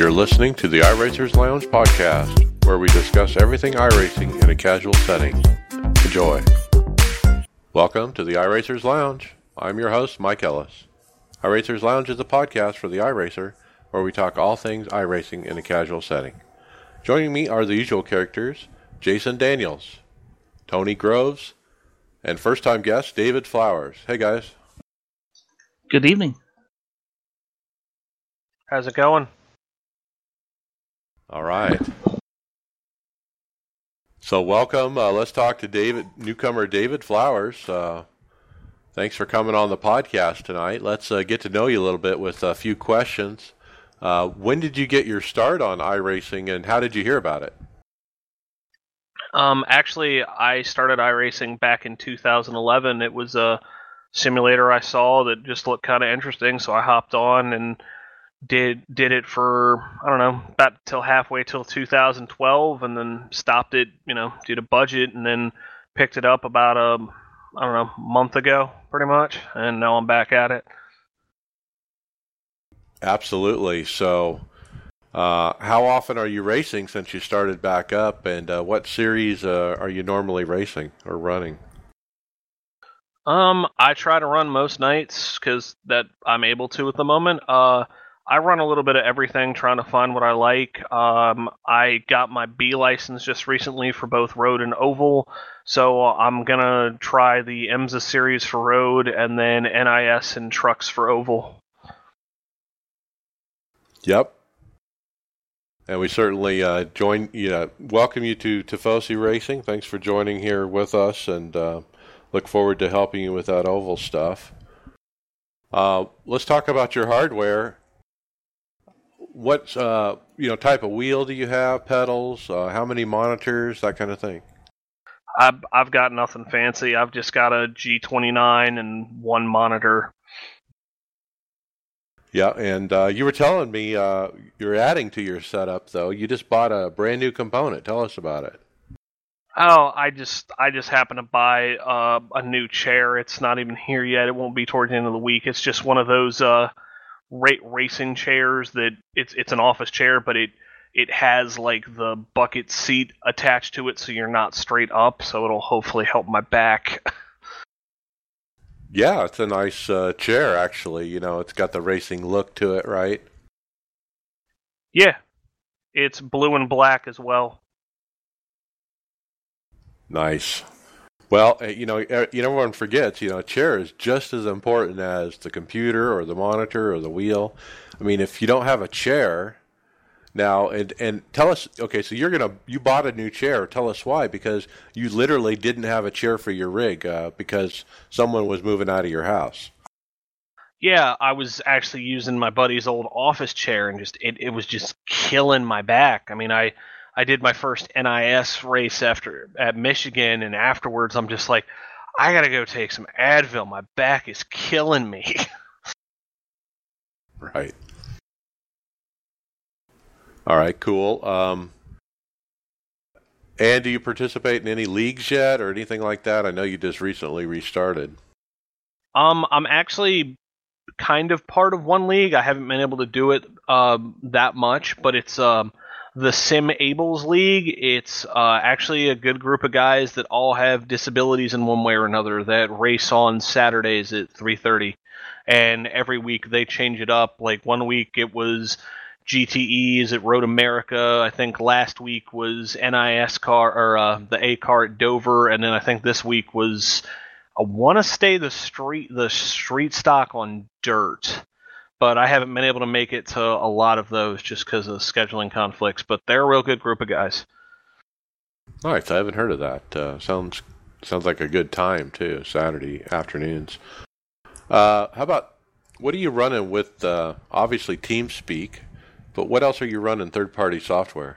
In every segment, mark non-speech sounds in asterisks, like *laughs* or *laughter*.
You're listening to the iRacers Lounge podcast, where we discuss everything iRacing in a casual setting. Enjoy. Welcome to the iRacers Lounge. I'm your host, Mike Ellis. iRacers Lounge is a podcast for the iRacer, where we talk all things iRacing in a casual setting. Joining me are the usual characters Jason Daniels, Tony Groves, and first time guest David Flowers. Hey guys. Good evening. How's it going? All right. So welcome. Uh, let's talk to David, newcomer David Flowers. Uh, thanks for coming on the podcast tonight. Let's uh, get to know you a little bit with a few questions. Uh, when did you get your start on iRacing, and how did you hear about it? Um, actually, I started iRacing back in 2011. It was a simulator I saw that just looked kind of interesting, so I hopped on and did did it for I don't know about till halfway till 2012, and then stopped it. You know, due to budget, and then picked it up about a I don't know month ago, pretty much, and now I'm back at it. Absolutely. So, uh, how often are you racing since you started back up, and uh, what series uh, are you normally racing or running? Um, I try to run most nights because that I'm able to at the moment. Uh, I run a little bit of everything, trying to find what I like. Um, I got my B license just recently for both road and oval, so I'm gonna try the IMSA series for road and then NIS and trucks for oval. Yep. And we certainly uh, join, you know, welcome you to Tifosi Racing. Thanks for joining here with us, and uh, look forward to helping you with that oval stuff. Uh, let's talk about your hardware. What uh, you know type of wheel do you have? Pedals? Uh, how many monitors? That kind of thing. I've I've got nothing fancy. I've just got a G29 and one monitor. Yeah, and uh, you were telling me uh, you're adding to your setup though. You just bought a brand new component. Tell us about it. Oh, I just I just happened to buy uh, a new chair. It's not even here yet. It won't be towards the end of the week. It's just one of those uh, ra- racing chairs that it's it's an office chair, but it it has like the bucket seat attached to it, so you're not straight up. So it'll hopefully help my back. *laughs* Yeah, it's a nice uh, chair actually. You know, it's got the racing look to it, right? yeah, it's blue and black as well. Nice. Well, uh, you know, uh, you know, everyone forgets. You know, a chair is just as important as the computer or the monitor or the wheel. I mean, if you don't have a chair now, and and tell us, okay, so you're gonna you bought a new chair. Tell us why? Because you literally didn't have a chair for your rig uh, because someone was moving out of your house. Yeah, I was actually using my buddy's old office chair, and just it, it was just killing my back. I mean, I I did my first NIS race after at Michigan, and afterwards, I'm just like, I gotta go take some Advil. My back is killing me. *laughs* Right. All right, cool. Um, and do you participate in any leagues yet or anything like that? I know you just recently restarted. um, I'm actually kind of part of one league. I haven't been able to do it um, that much, but it's um, the Sim Ables League. It's uh, actually a good group of guys that all have disabilities in one way or another that race on Saturdays at 3:30, and every week they change it up. Like one week it was GTEs at Road America. I think last week was NIS car or uh, the A car at Dover, and then I think this week was I want to stay the street the street stock on dirt, but I haven't been able to make it to a lot of those just because of scheduling conflicts. But they're a real good group of guys. All right, so I haven't heard of that. Uh, sounds sounds like a good time too. Saturday afternoons. Uh, how about what are you running with? Uh, obviously TeamSpeak, but what else are you running third party software?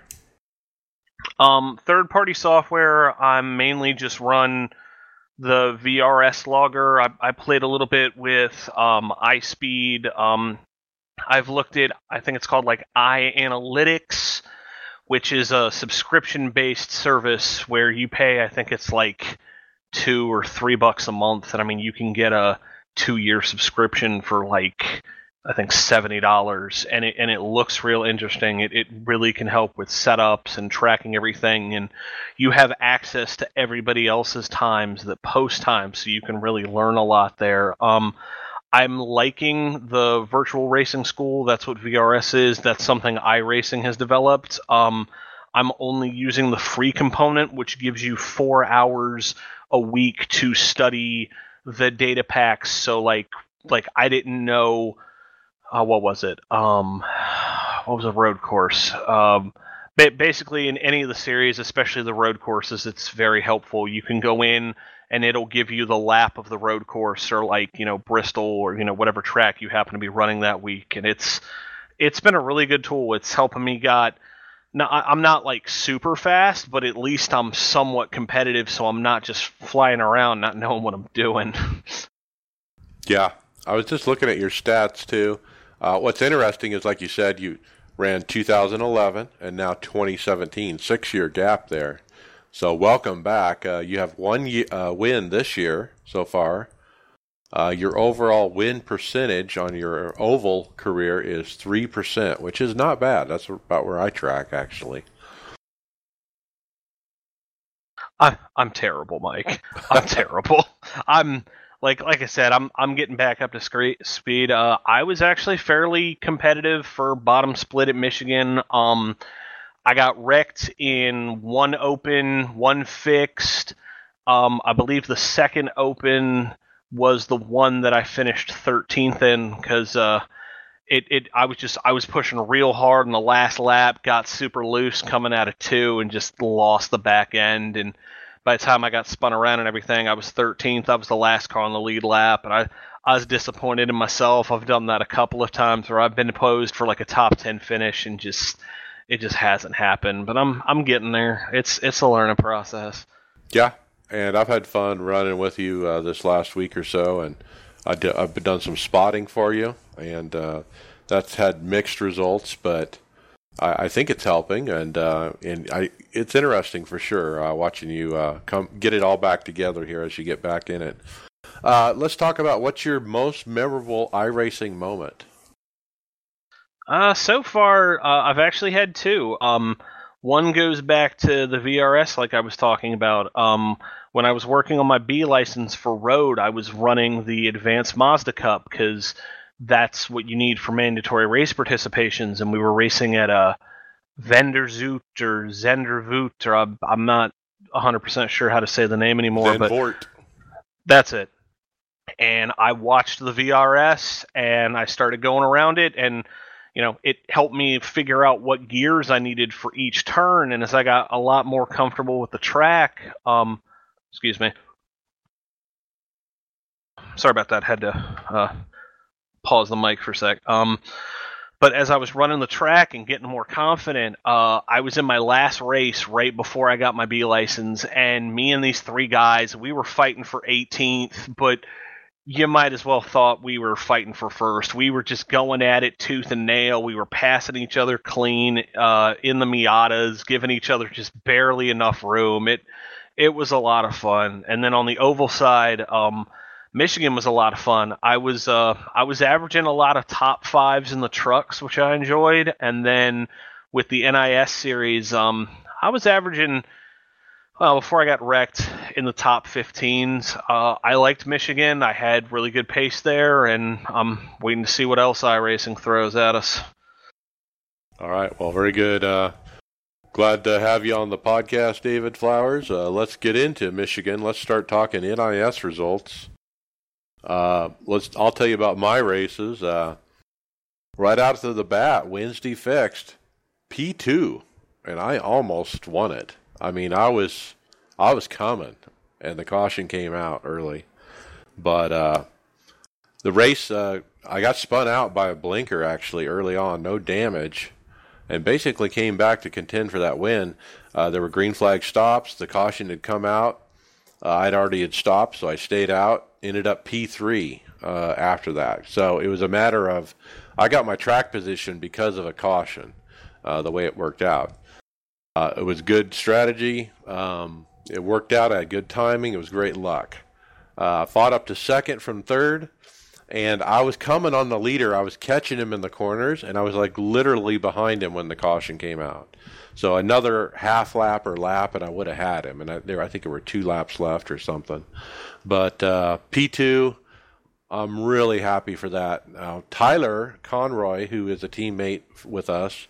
Um, third party software, I'm mainly just run the VRS logger. I, I played a little bit with um, iSpeed. Um, I've looked at, I think it's called like iAnalytics, which is a subscription based service where you pay, I think it's like two or three bucks a month. And I mean, you can get a two year subscription for like I think seventy dollars, and it and it looks real interesting. It it really can help with setups and tracking everything, and you have access to everybody else's times that post times, so you can really learn a lot there. Um, I'm liking the virtual racing school. That's what VRS is. That's something iRacing has developed. Um, I'm only using the free component, which gives you four hours a week to study the data packs. So like like I didn't know uh, what was it? Um, what was a road course? Um, basically in any of the series, especially the road courses, it's very helpful. You can go in and it'll give you the lap of the road course or like you know Bristol or you know whatever track you happen to be running that week, and it's it's been a really good tool. It's helping me got. Now I'm not like super fast, but at least I'm somewhat competitive, so I'm not just flying around not knowing what I'm doing. *laughs* yeah, I was just looking at your stats too. Uh, what's interesting is, like you said, you ran 2011 and now 2017, six year gap there. So welcome back. Uh, you have one uh, win this year so far. Uh, your overall win percentage on your oval career is three percent, which is not bad. That's about where I track actually. I'm, I'm terrible, Mike. I'm *laughs* terrible. I'm like like I said, I'm I'm getting back up to speed. Uh, I was actually fairly competitive for bottom split at Michigan. Um, I got wrecked in one open, one fixed. Um, I believe the second open was the one that I finished 13th in because uh, it, it I was just I was pushing real hard in the last lap, got super loose coming out of two, and just lost the back end. And by the time I got spun around and everything, I was 13th. I was the last car on the lead lap, and I I was disappointed in myself. I've done that a couple of times where I've been posed for like a top 10 finish and just it just hasn't happened. But I'm I'm getting there. It's it's a learning process. Yeah, and I've had fun running with you uh, this last week or so, and I d- I've done some spotting for you, and uh, that's had mixed results, but I, I think it's helping, and uh, and I it's interesting for sure uh, watching you uh, come get it all back together here as you get back in it. Uh, let's talk about what's your most memorable iRacing moment. Uh, so far, uh, I've actually had two. Um, one goes back to the VRS, like I was talking about. Um, when I was working on my B license for road, I was running the Advanced Mazda Cup because that's what you need for mandatory race participations, and we were racing at a Venderzoot or Zendervoot, or I'm, I'm not 100% sure how to say the name anymore, but that's it. And I watched the VRS, and I started going around it, and you know, it helped me figure out what gears I needed for each turn. And as I got a lot more comfortable with the track, um, excuse me, sorry about that. Had to uh, pause the mic for a sec. Um, but as I was running the track and getting more confident, uh, I was in my last race right before I got my B license, and me and these three guys, we were fighting for 18th, but you might as well thought we were fighting for first. We were just going at it tooth and nail. We were passing each other clean uh, in the Miatas, giving each other just barely enough room. It it was a lot of fun. And then on the oval side, um, Michigan was a lot of fun. I was uh, I was averaging a lot of top fives in the trucks, which I enjoyed. And then with the NIS series, um, I was averaging well, before I got wrecked in the top 15s, uh, I liked Michigan. I had really good pace there, and I'm waiting to see what else iRacing throws at us. All right. Well, very good. Uh, glad to have you on the podcast, David Flowers. Uh, let's get into Michigan. Let's start talking NIS results. Uh, let's. I'll tell you about my races. Uh, right out of the bat, Wednesday fixed P2, and I almost won it. I mean, I was I was coming, and the caution came out early, but uh, the race uh, I got spun out by a blinker actually early on, no damage, and basically came back to contend for that win. Uh, there were green flag stops. The caution had come out. Uh, I'd already had stopped, so I stayed out. Ended up P3 uh, after that. So it was a matter of I got my track position because of a caution. Uh, the way it worked out. Uh, it was good strategy. Um, it worked out. I had good timing. It was great luck. Uh, fought up to second from third. And I was coming on the leader. I was catching him in the corners, and I was like literally behind him when the caution came out. So another half lap or lap, and I would have had him. And I, there, I think there were two laps left or something. But uh, P2, I'm really happy for that. Now Tyler Conroy, who is a teammate with us,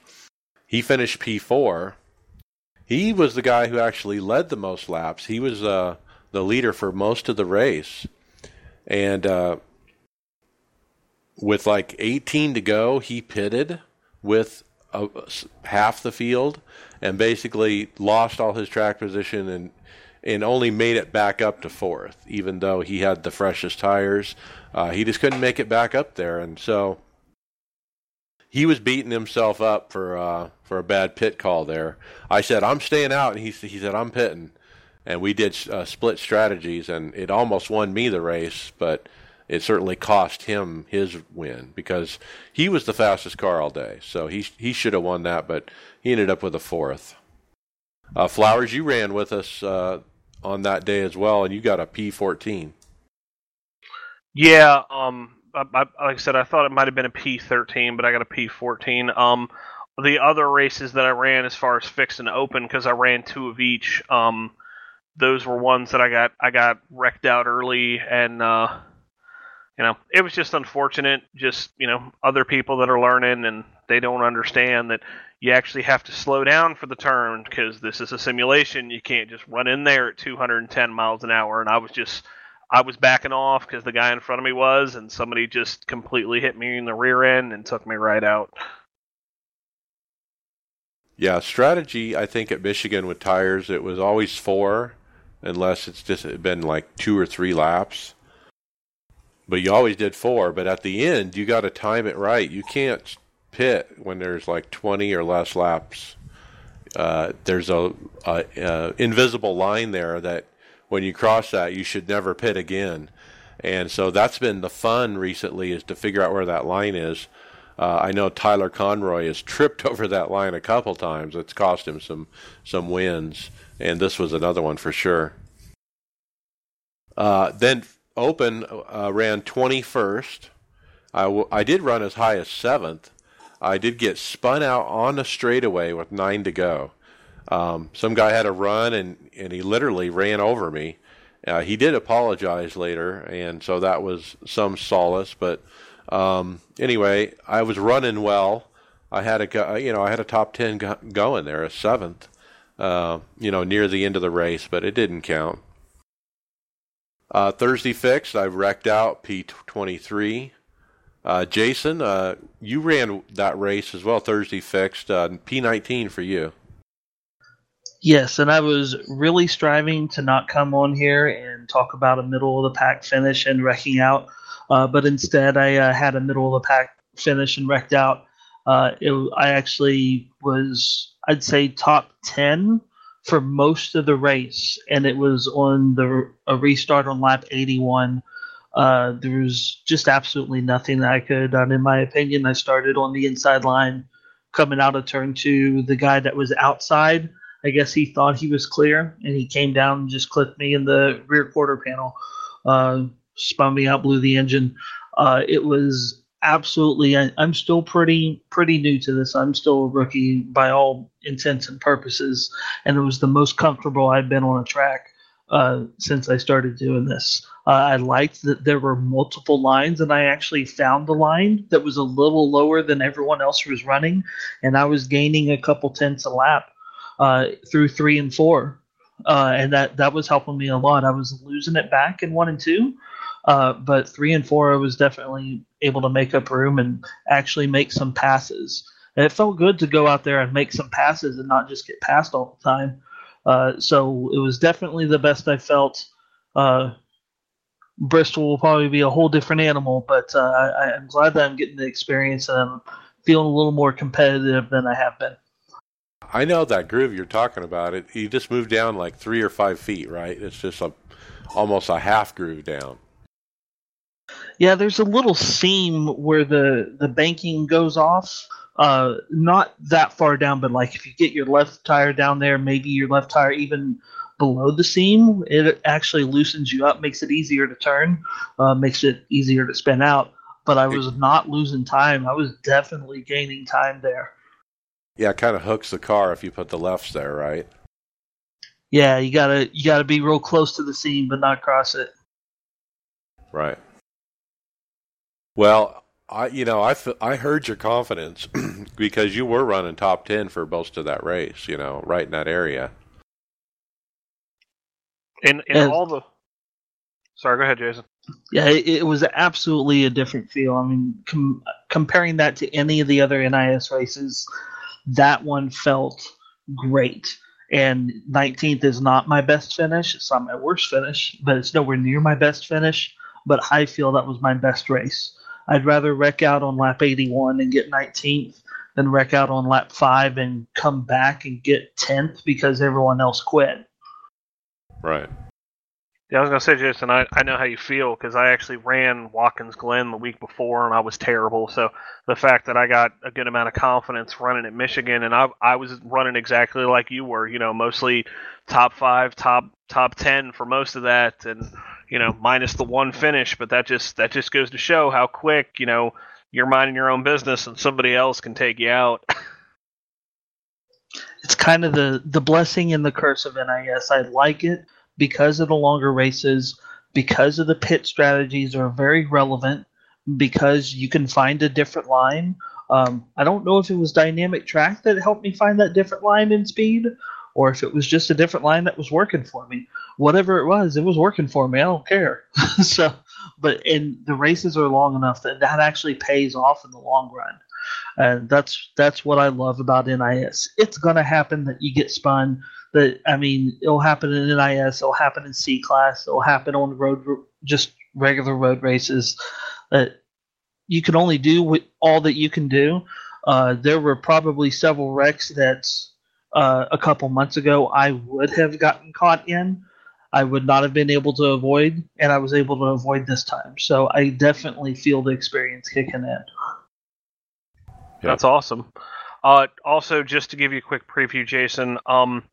he finished P4. He was the guy who actually led the most laps. He was uh, the leader for most of the race, and uh, with like 18 to go, he pitted with a, half the field and basically lost all his track position and and only made it back up to fourth, even though he had the freshest tires. Uh, he just couldn't make it back up there, and so he was beating himself up for uh, for a bad pit call there. I said I'm staying out, and he he said I'm pitting, and we did uh, split strategies, and it almost won me the race, but it certainly cost him his win because he was the fastest car all day. So he he should have won that, but he ended up with a fourth. Uh, Flowers, you ran with us uh, on that day as well, and you got a P14. Yeah, um, I, I, like I said, I thought it might have been a P13, but I got a P14. Um, the other races that I ran, as far as fixed and open, because I ran two of each. Um, those were ones that I got I got wrecked out early, and uh, you know, it was just unfortunate. Just you know, other people that are learning and they don't understand that you actually have to slow down for the turn because this is a simulation. You can't just run in there at 210 miles an hour. And I was just, I was backing off because the guy in front of me was, and somebody just completely hit me in the rear end and took me right out. Yeah, strategy. I think at Michigan with tires, it was always four, unless it's just been like two or three laps but you always did four. But at the end, you got to time it right. You can't pit when there's like 20 or less laps. Uh, there's a, a, a, invisible line there that when you cross that, you should never pit again. And so that's been the fun recently is to figure out where that line is. Uh, I know Tyler Conroy has tripped *laughs* over that line a couple times. It's cost him some some wins, and this was another one for sure. Uh, then Open uh, ran 21st. I, w- I did run as high as seventh. I did get spun out on the straightaway with nine to go. Um, some guy had a run and, and he literally ran over me. Uh, he did apologize later, and so that was some solace. But um, anyway, I was running well. I had a you know I had a top ten go- going there, a seventh, uh, you know, near the end of the race, but it didn't count. Uh, Thursday fixed. I've wrecked out P23. Uh, Jason, uh, you ran that race as well. Thursday fixed. Uh, P19 for you. Yes, and I was really striving to not come on here and talk about a middle of the pack finish and wrecking out, uh, but instead I uh, had a middle of the pack finish and wrecked out. It, I actually was, I'd say, top 10 for most of the race, and it was on the a restart on lap 81. Uh, there was just absolutely nothing that I could have done. In my opinion, I started on the inside line, coming out of turn two. The guy that was outside, I guess he thought he was clear, and he came down and just clipped me in the rear quarter panel, uh, spun me out, blew the engine. Uh, it was absolutely I, am still pretty pretty new to this. I'm still a rookie by all intents and purposes and it was the most comfortable i've been on a track uh, since i started doing this. Uh, i liked that there were multiple lines and i actually found a line that was a little lower than everyone else was running and i was gaining a couple tenths a lap uh, through three and four. Uh, and that that was helping me a lot. I was losing it back in one and two uh, but three and four, I was definitely able to make up room and actually make some passes. And it felt good to go out there and make some passes and not just get passed all the time. Uh, so it was definitely the best I felt. Uh, Bristol will probably be a whole different animal, but uh, I, am glad that I'm getting the experience and I'm feeling a little more competitive than I have been. I know that groove you're talking about. It you just move down like three or five feet, right? It's just a almost a half groove down. Yeah, there's a little seam where the the banking goes off. Uh, not that far down, but like if you get your left tire down there, maybe your left tire even below the seam, it actually loosens you up, makes it easier to turn, uh, makes it easier to spin out. But I was not losing time. I was definitely gaining time there. Yeah, it kind of hooks the car if you put the lefts there, right? Yeah, you gotta you gotta be real close to the seam, but not cross it. Right. Well, I you know I I heard your confidence *clears throat* because you were running top ten for most of that race. You know, right in that area. In in and, all the. Sorry, go ahead, Jason. Yeah, it, it was absolutely a different feel. I mean, com- comparing that to any of the other NIS races, that one felt great. And 19th is not my best finish. It's not my worst finish, but it's nowhere near my best finish. But I feel that was my best race. I'd rather wreck out on lap 81 and get 19th than wreck out on lap 5 and come back and get 10th because everyone else quit. Right. Yeah, I was gonna say, Jason, I, I know how you feel because I actually ran Watkins Glen the week before and I was terrible. So the fact that I got a good amount of confidence running at Michigan and I I was running exactly like you were, you know, mostly top five, top top ten for most of that, and you know, minus the one finish. But that just that just goes to show how quick you know you're minding your own business and somebody else can take you out. *laughs* it's kind of the the blessing and the curse of NIS. I like it because of the longer races, because of the pit strategies are very relevant, because you can find a different line. Um, I don't know if it was dynamic track that helped me find that different line in speed, or if it was just a different line that was working for me. Whatever it was, it was working for me. I don't care. *laughs* so, but and the races are long enough that that actually pays off in the long run. And that's that's what I love about NIS. It's gonna happen that you get spun that I mean, it'll happen in NIS, it'll happen in C class, it'll happen on road, just regular road races. That you can only do all that you can do. Uh, there were probably several wrecks that uh, a couple months ago I would have gotten caught in. I would not have been able to avoid, and I was able to avoid this time. So I definitely feel the experience kicking in. That's awesome. Uh, also, just to give you a quick preview, Jason, um,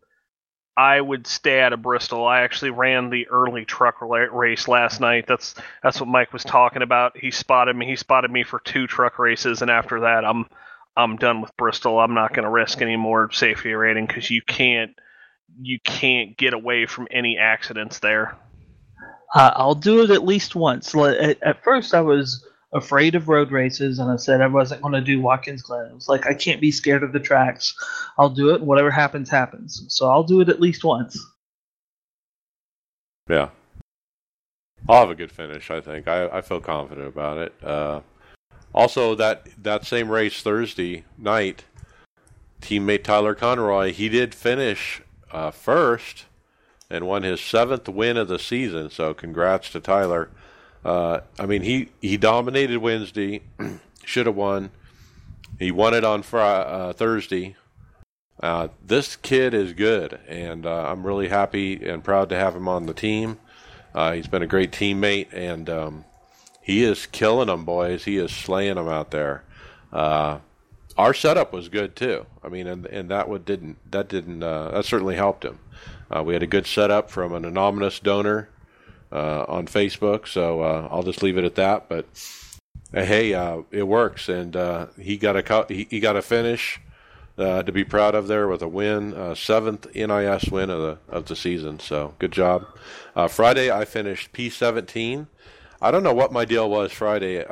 I would stay out of Bristol. I actually ran the early truck race last night. That's that's what Mike was talking about. He spotted me. He spotted me for two truck races, and after that, I'm I'm done with Bristol. I'm not going to risk any more safety rating because you can't you can't get away from any accidents there. Uh, I'll do it at least once. At, at first, I was afraid of road races, and I said I wasn't going to do Watkins Glen. It was like I can't be scared of the tracks. I'll do it. Whatever happens, happens. So I'll do it at least once. Yeah, I'll have a good finish. I think I, I feel confident about it. Uh, also, that that same race Thursday night, teammate Tyler Conroy he did finish uh, first and won his seventh win of the season. So congrats to Tyler. Uh, I mean, he, he dominated Wednesday, *clears throat* should have won. He won it on Friday, uh, Thursday. Uh, this kid is good, and uh, I'm really happy and proud to have him on the team. Uh, he's been a great teammate, and um, he is killing them, boys. He is slaying them out there. Uh, our setup was good too. I mean, and and that would didn't that didn't that certainly helped him. we had a good setup from an anonymous donor uh, on Facebook. So uh, I'll just leave it at that. But uh, hey, uh, it works, and uh, he got a he, he got a finish uh, to be proud of there with a win, seventh NIS win of the of the season. So good job. Friday I finished P17. I don't know what my deal was Friday,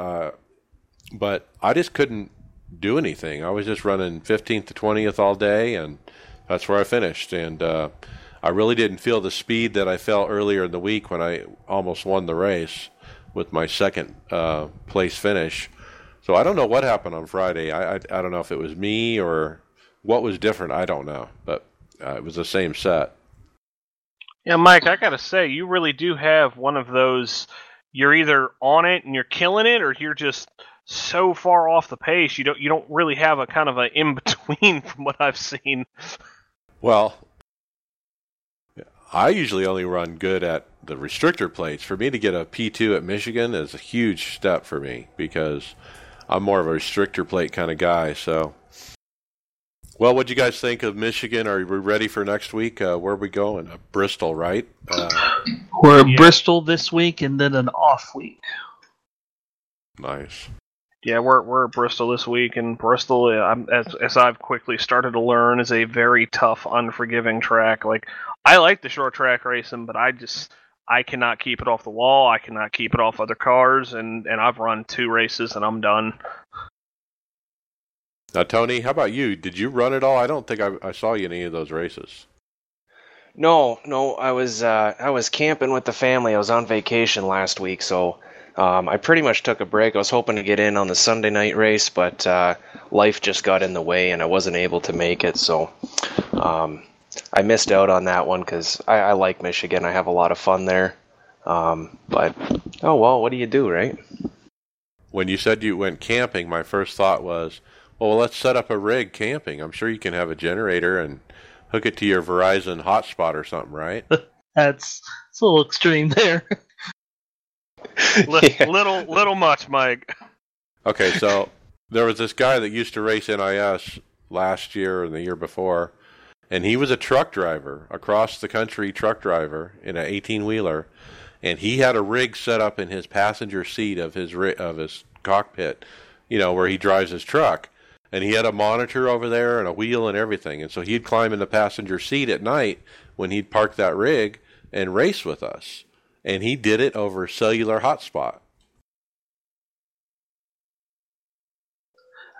but I just couldn't do anything. I was just running 15th to 20th all day, and that's where I finished. And I really didn't feel the speed that I felt earlier in the week when I almost won the race with my second uh, place finish. So I don't know what happened on Friday. I, I, I don't know if it was me or what was different. I don't know, but uh, it was the same set. Yeah, Mike, I gotta say, you really do have one of those. You're either on it and you're killing it, or you're just so far off the pace. You don't you don't really have a kind of an in between *laughs* from what I've seen. Well, I usually only run good at the restrictor plates. For me to get a P2 at Michigan is a huge step for me because I'm more of a restrictor plate kind of guy. So Well, what do you guys think of Michigan? Are we ready for next week? Uh, where are we going? Uh, Bristol, right? Uh, We're Yeah. Bristol this week and then an off week. nice. Yeah, we're we're at Bristol this week, and Bristol, uh, I'm, as as I've quickly started to learn, is a very tough, unforgiving track. Like I like the short track racing, but I just I cannot keep it off the wall. I cannot keep it off other cars, and and I've run two races and I'm done. Now, Tony, how about you? Did you run it all? I don't think I, I saw you in any of those races. No, no, I was uh, I was camping with the family. I was on vacation last week, so um, I pretty much took a break. I was hoping to get in on the Sunday night race, but uh, life just got in the way, and I wasn't able to make it. So um, I missed out on that one because I, I like Michigan. I have a lot of fun there. Um, but oh well, what do you do, right? When you said you went camping, my first thought was, well, let's set up a rig camping. I'm sure you can have a generator and hook it to your Verizon hotspot or something, right? *laughs* That's it's a little extreme there. Li- *laughs* Yeah. Little little much, Mike. Okay, so *laughs* there was this guy that used to race NIS last year and the year before, and he was a truck driver, across the country truck driver in an 18 wheeler, and he had a rig set up in his passenger seat of his of his cockpit, you know, where he drives his truck, and he had a monitor over there and a wheel and everything, and so he'd climb in the passenger seat at night when he'd park that rig and race with us, and he did it over cellular hotspot.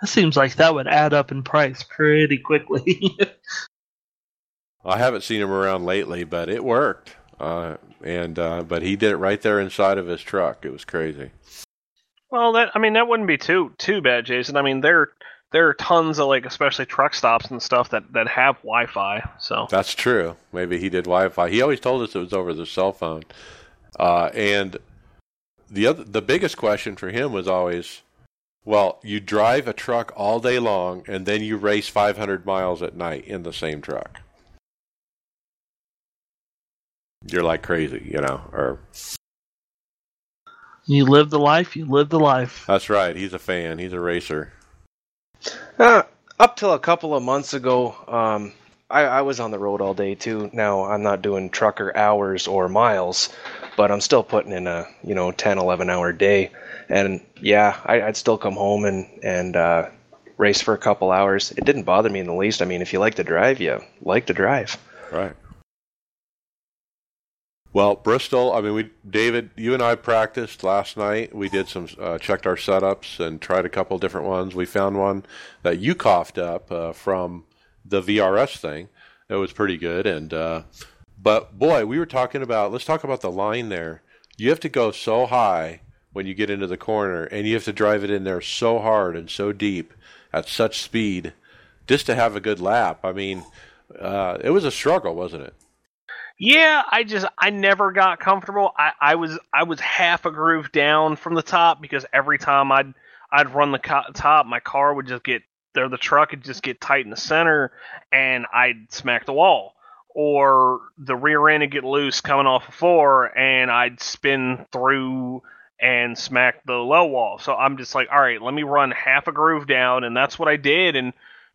That seems like that would add up in price pretty quickly. *laughs* I haven't seen him around lately, but it worked. Uh, and uh, but he did it right there inside of his truck. It was crazy. Well, that I mean that wouldn't be too too bad, Jason. I mean there there are tons of like especially truck stops and stuff that that have Wi-Fi. So That's true. Maybe he did Wi-Fi. He always told us it was over the cell phone. Uh, and the other, the biggest question for him was always, well, you drive a truck all day long, and then you race 500 miles at night in the same truck. You're like crazy, you know. Or you live the life, you live the life. that's right. He's a fan. He's a racer. Uh, up till a couple of months ago, um, I, I was on the road all day too. Now I'm not doing trucker hours or miles, but I'm still putting in a you know 10, 11 hour day. And yeah, I, I'd still come home and and uh, race for a couple hours. It didn't bother me in the least. I mean, if you like to drive, you like to drive. Right. Well, Bristol. I mean, we David, you and I practiced last night. We did some uh, checked our setups and tried a couple different ones. We found one that you coughed up uh, from the VRS thing. It was pretty good, and uh, but boy, we were talking about. Let's talk about the line there. You have to go so high when you get into the corner, and you have to drive it in there so hard and so deep at such speed just to have a good lap. I mean, uh, it was a struggle, wasn't it? Yeah, I just I never got comfortable. I, I was I was half a groove down from the top because every time I'd I'd run the co- top, my car would just get there. The truck would just get tight in the center, and I'd smack the wall, or the rear end would get loose coming off the floor, and I'd spin through and smack the low wall. So I'm just like, all right, let me run half a groove down, and that's what I did, and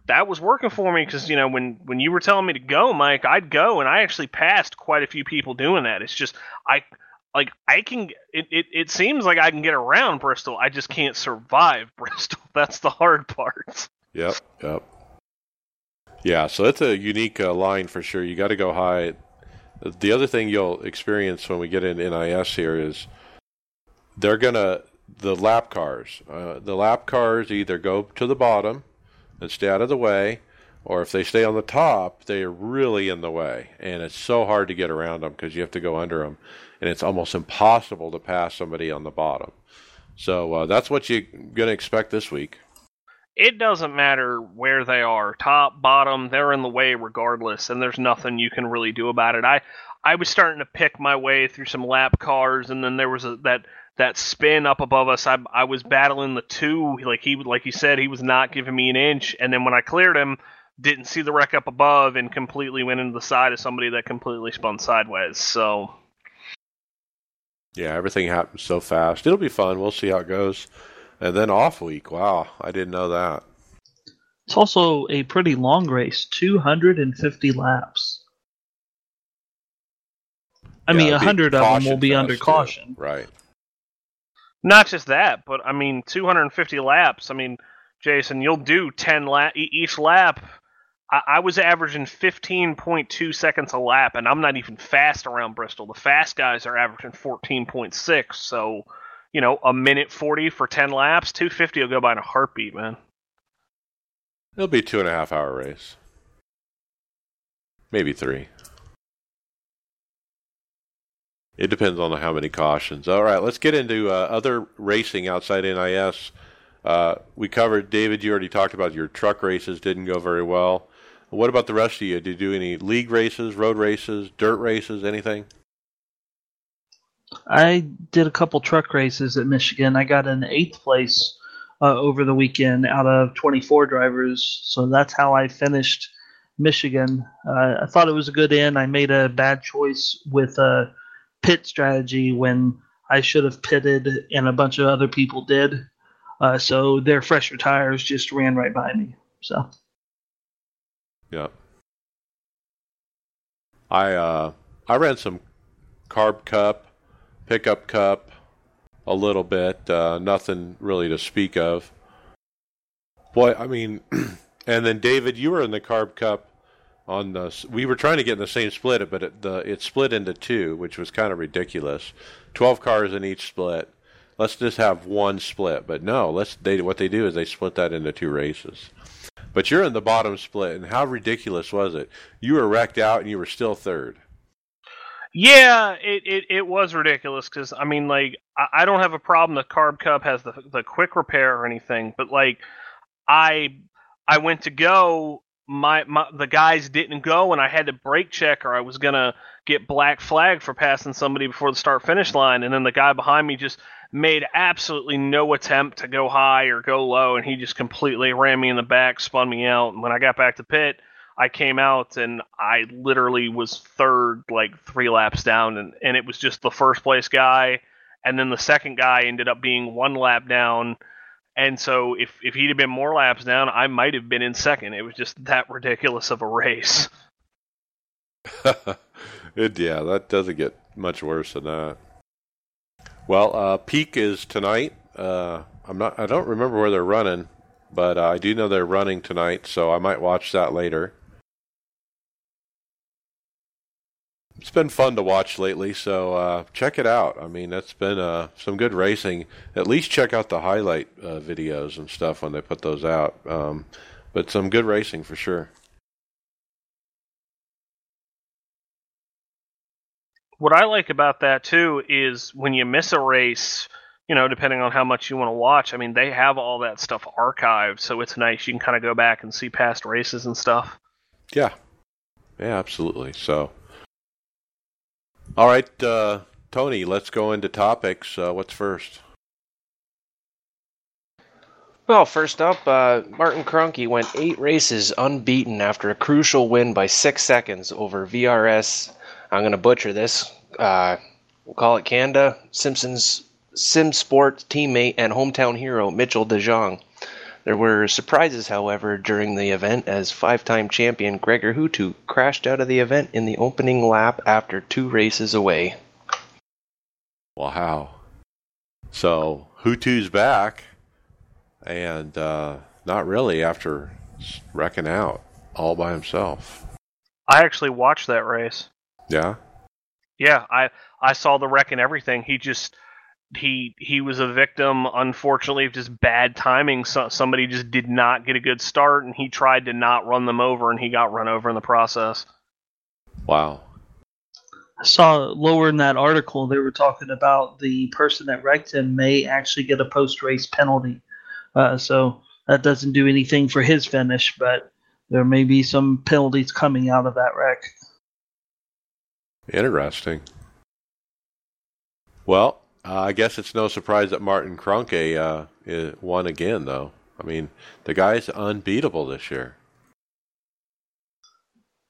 that was working for me because you know when when you were telling me to go, Mike, I'd go, and I actually passed quite a few people doing that. It's just I like I can it, it, it seems like I can get around Bristol. I just can't survive *laughs* Bristol. That's the hard part. Yep, yep. Yeah, so that's a unique uh, line for sure. You got to go high. The other thing you'll experience when we get in NIS here is they're gonna the lap cars. Uh, the lap cars either go to the bottom and stay out of the way, or if they stay on the top, they are really in the way, and it's so hard to get around them because you have to go under them, and it's almost impossible to pass somebody on the bottom. So uh, that's what you're gonna expect this week. It doesn't matter where they are, top, bottom, they're in the way regardless, and there's nothing you can really do about it. I I was starting to pick my way through some lap cars, and then there was a, that that spin up above us. I I was battling the two, like he like he said, he was not giving me an inch, and then when I cleared him, didn't see the wreck up above, and completely went into the side of somebody that completely spun sideways. So Yeah, everything happens so fast. It'll be fun. We'll see how it goes. And then off week. Wow, I didn't know that. It's also a pretty long race, 250 laps. I Yeah, mean, it'd 100 of them will be fest, under too. caution. Right. Not just that, but I mean, 250 laps. I mean, Jason, you'll do 10 lap each lap. I, I was averaging 15.2 seconds a lap, and I'm not even fast around Bristol. The fast guys are averaging 14.6. So, you know, a minute 40 for 10 laps, 250 will go by in a heartbeat, man. It'll be two and a half hour race. Maybe three. It depends on how many cautions. All right, let's get into uh, other racing outside NIS. Uh, we covered, David, you already talked about your truck races didn't go very well. What about the rest of you? Did you do any league races, road races, dirt races, anything? I did a couple truck races at Michigan. I got in eighth place uh, over the weekend out of 24 drivers. So that's how I finished Michigan. Uh, I thought it was a good end. I made a bad choice with a pit strategy when I should have pitted, and a bunch of other people did. Uh, so their fresher tires just ran right by me. So Yeah. I uh I ran some carb cup, pickup cup, a little bit, uh, nothing really to speak of. Boy, I mean, *clears throat* and then David, you were in the carb cup on the. We were trying to get in the same split, but it, the it split into two, which was kind of ridiculous. Twelve cars in each split. Let's just have one split, but no. Let's they what they do is they split that into two races. But you're in the bottom split, and how ridiculous was it? You were wrecked out, and you were still third. Yeah, it, it, it was ridiculous because I mean, like, I, I don't have a problem that Carb Cup has the the quick repair or anything, but like, I I went to go, my, my the guys didn't go, and I had to brake check, or I was gonna get black flag for passing somebody before the start finish line, and then the guy behind me just made absolutely no attempt to go high or go low, and he just completely ran me in the back, spun me out, and when I got back to pit. I came out and I literally was third, like three laps down, and, and it was just the first place guy, and then the second guy ended up being one lap down, and so if if he'd have been more laps down, I might have been in second. It was just that ridiculous of a race. *laughs* it, yeah, that doesn't get much worse than that. Well, uh, peak is tonight. Uh, I'm not. I don't remember where they're running, but uh, I do know they're running tonight, so I might watch that later. It's been fun to watch lately, so uh, check it out. I mean, that's been uh, some good racing. At least check out the highlight uh, videos and stuff when they put those out. Um, but some good racing for sure. What I like about that too is when you miss a race, you know, depending on how much you want to watch, I mean, they have all that stuff archived, so it's nice. You can kind of go back and see past races and stuff. Yeah. Yeah, absolutely. So, all right, uh, Tony, let's go into topics. Uh, what's first? Well, first up, uh, Martin Kroenke went eight races unbeaten after a crucial win by six seconds over VRS. I'm going to butcher this. Uh, we'll call it Canada. Simpsons Sim Sport teammate and hometown hero Mitchell DeJong. There were surprises, however, during the event as five-time champion Greger Huttu crashed out of the event in the opening lap after two races away. Wow. So, Huttu's back, and uh, not really after wrecking out all by himself. I actually watched that race. Yeah? Yeah, I I saw the wreck and everything. He just he he was a victim, unfortunately, of just bad timing. So, somebody just did not get a good start, and he tried to not run them over, and he got run over in the process. Wow. I saw lower in that article they were talking about the person that wrecked him may actually get a post race penalty. Uh, so that doesn't do anything for his finish, but there may be some penalties coming out of that wreck. Interesting. Well, uh, I guess it's no surprise that Martin Kroenke uh, won again, though. I mean, the guy's unbeatable this year.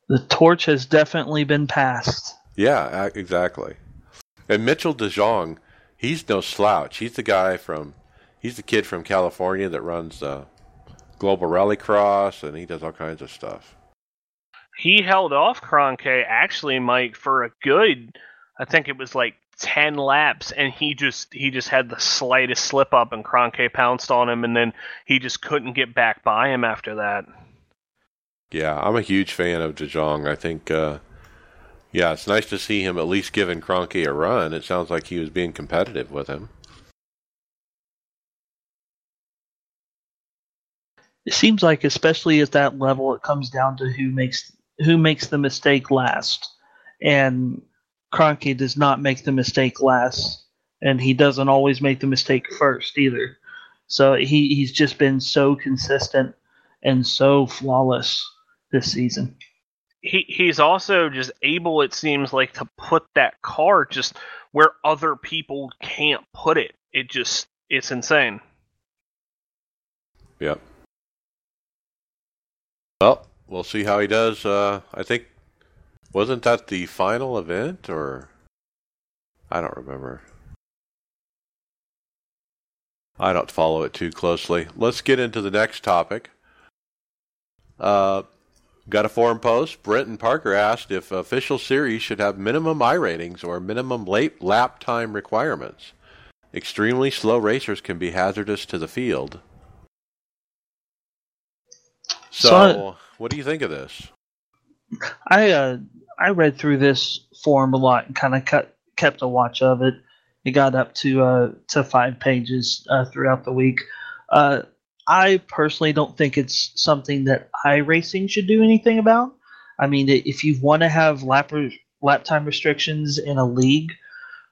The torch has definitely been passed. Yeah, exactly. And Mitchell DeJong, he's no slouch. He's the guy from, he's the kid from California that runs the Global Rallycross, and he does all kinds of stuff. He held off Kroenke actually, Mike, for a good. I think it was like ten laps, and he just he just had the slightest slip up, and Kroenke pounced on him, and then he just couldn't get back by him after that. Yeah, I'm a huge fan of De Jong. I think, uh, yeah, it's nice to see him at least giving Kroenke a run. It sounds like he was being competitive with him. It seems like, especially at that level, it comes down to who makes who makes the mistake last, and Kroenke does not make the mistake last, and he doesn't always make the mistake first either. So he, he's just been so consistent and so flawless this season. He he's also just able, it seems like, to put that car just where other people can't put it. It just it's insane. Yep. Well, we'll see how he does. Uh, I think wasn't that the final event, or I don't remember. I don't follow it too closely. Let's get into the next topic. Uh, got a forum post. Brenton Parker asked if official series should have minimum I ratings or minimum late lap time requirements. Extremely slow racers can be hazardous to the field. So, so what do you think of this? I uh, I read through this forum a lot and kind of cut, kept a watch of it. It got up to uh, to five pages uh, throughout the week. Uh, I personally don't think it's something that iRacing should do anything about. I mean, if you want to have lap lap time restrictions in a league,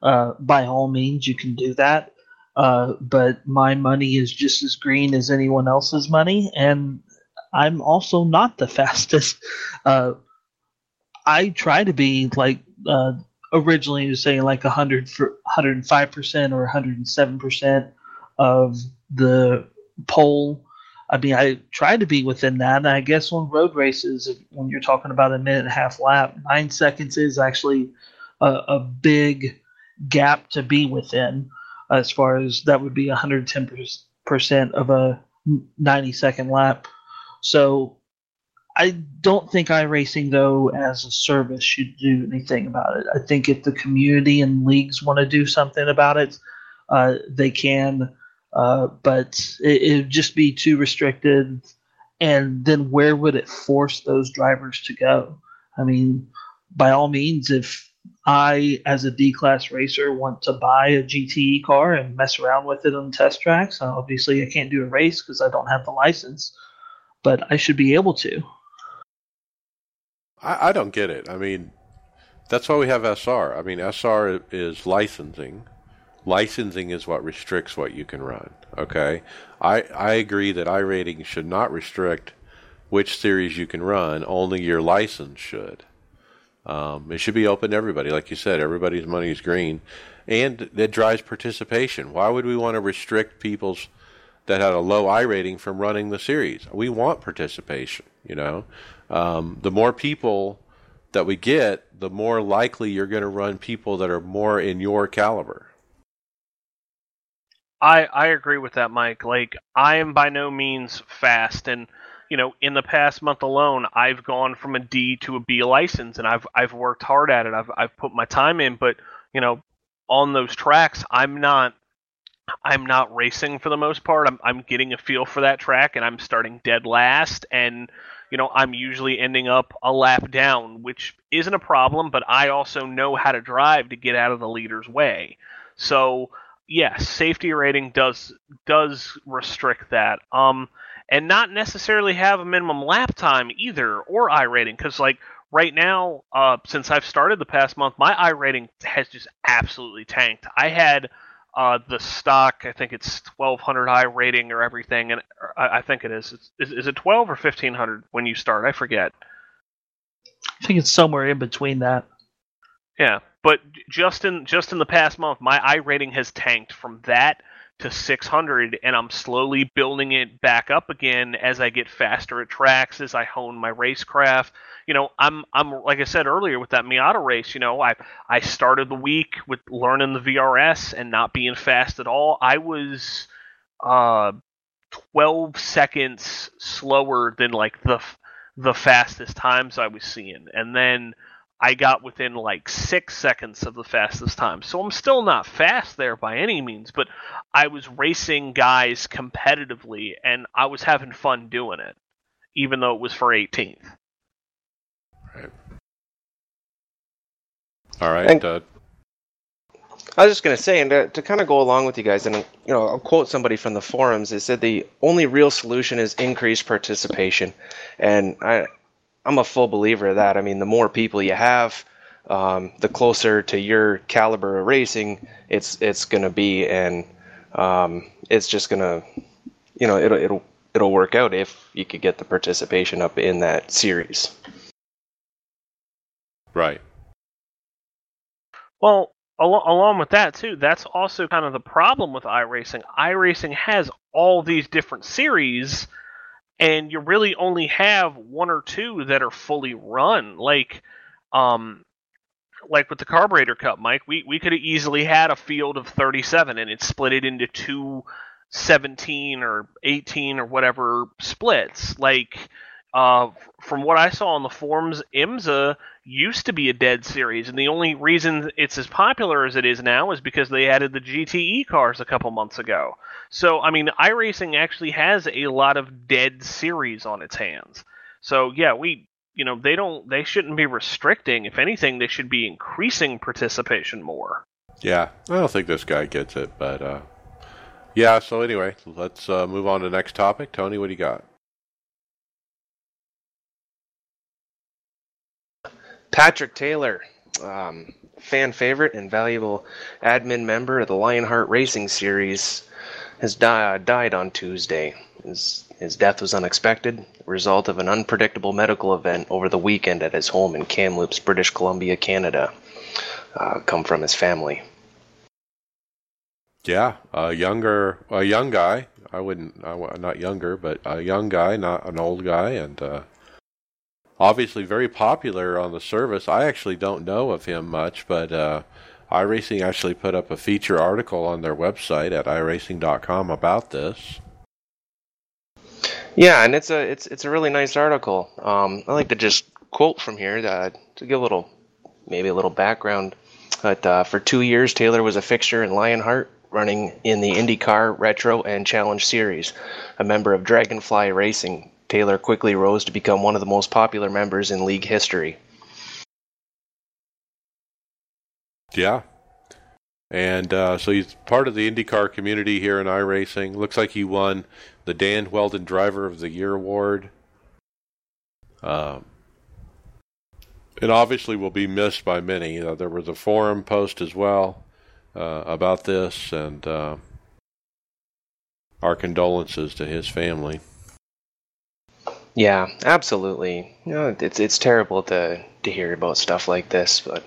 uh, by all means you can do that. Uh, but my money is just as green as anyone else's money, and I'm also not the *laughs* fastest. Uh, I try to be like uh, originally was saying like 100 for 105 percent or 107 percent of the pole. I mean, I try to be within that. And I guess on road races, when you're talking about a minute and a half lap, nine seconds is actually a, a big gap to be within. As far as that would be 110 percent of a 90 second lap. So I don't think iRacing, though, as a service, should do anything about it. I think if the community and leagues want to do something about it, uh, they can. Uh, but it would just be too restricted. And then where would it force those drivers to go? I mean, by all means, if I, as a D class racer, want to buy a GTE car and mess around with it on test tracks, obviously I can't do a race because I don't have the license, but I should be able to. I, I don't get it. I mean, that's why we have SR. I mean, SR is licensing. Licensing is what restricts what you can run. Okay, I I agree that iRating should not restrict which series you can run. Only your license should. Um, it should be open to everybody, like you said. Everybody's money is green, and it drives participation. Why would we want to restrict people's that had a low I rating from running the series? We want participation. You know, um, the more people that we get, the more likely you're going to run people that are more in your caliber. I I agree with that, Mike. Like I am by no means fast, and you know, in the past month alone, I've gone from a D to a B license, and I've I've worked hard at it. I've I've put my time in, but you know, on those tracks, I'm not I'm not racing for the most part. I'm I'm getting a feel for that track, and I'm starting dead last, and you know, I'm usually ending up a lap down, which isn't a problem, but I also know how to drive to get out of the leader's way. So, yes, safety rating does does restrict that. Um and not necessarily have a minimum lap time either or I rating cuz like right now uh since I've started the past month, my I rating has just absolutely tanked. I had uh, the stock, I think it's 1200 I rating or everything, and I, I think it is. is. Is it 12 or 1500 when you start? I forget. I think it's somewhere in between that. Yeah, but just in just in the past month, my I rating has tanked from that to 600 and I'm slowly building it back up again as I get faster at tracks as I hone my racecraft. You know, I'm I'm like I said earlier with that Miata race, you know, I I started the week with learning the VRS and not being fast at all. I was uh 12 seconds slower than like the the fastest times I was seeing, and then I got within like six seconds of the fastest time. So I'm still not fast there by any means, but I was racing guys competitively, and I was having fun doing it, even though it was for 18th. Right. All right. And, uh, I was just going to say, and to, to kind of go along with you guys, and you know, I'll quote somebody from the forums. They said the only real solution is increased participation, and I, I'm a full believer of that. I mean, the more people you have, um, the closer to your caliber of racing it's it's going to be, and um, it's just going to, you know, it'll it'll it'll work out if you could get the participation up in that series. Right. Well, al- along with that too, that's also kind of the problem with iRacing. iRacing has all these different series, and you really only have one or two that are fully run. Like, um, like with the carburetor cup, Mike, we we could have easily had a field of 37, and it split it into two 17 or 18 or whatever splits. Like, uh, from what I saw on the forums, IMSA used to be a dead series, and the only reason it's as popular as it is now is because they added the GTE cars a couple months ago. So, I mean, iRacing actually has a lot of dead series on its hands. So, yeah, we, you know, they don't, they shouldn't be restricting. If anything, they should be increasing participation more. Yeah, I don't think this guy gets it, but uh, yeah. So anyway, let's uh, move on to the next topic. Tony, what do you got? Patrick Taylor, um, fan favorite and valuable admin member of the Lionheart Racing Series, has di- died on Tuesday. His, his death was unexpected, result of an unpredictable medical event over the weekend at his home in Kamloops, British Columbia, Canada. Uh, come from his family. Yeah, a younger, a young guy. I wouldn't, uh, not younger, but a young guy, not an old guy, and uh, obviously very popular on the service. I actually don't know of him much, but uh, iRacing actually put up a feature article on their website at iRacing.com about this. Yeah, and it's a it's it's a really nice article. Um, I like to just quote from here to, to give a little maybe a little background. But uh, for two years, Taylor was a fixture in Lionheart, running in the IndyCar Retro and Challenge Series, a member of Dragonfly Racing, Taylor quickly rose to become one of the most popular members in league history. Yeah. And uh, so he's part of the IndyCar community here in iRacing. Looks like he won the Dan Wheldon Driver of the Year award. Um, and obviously will be missed by many. Uh, there was a forum post as well uh, about this, and uh, our condolences to his family. Yeah, absolutely. You know, it's it's terrible to to hear about stuff like this, but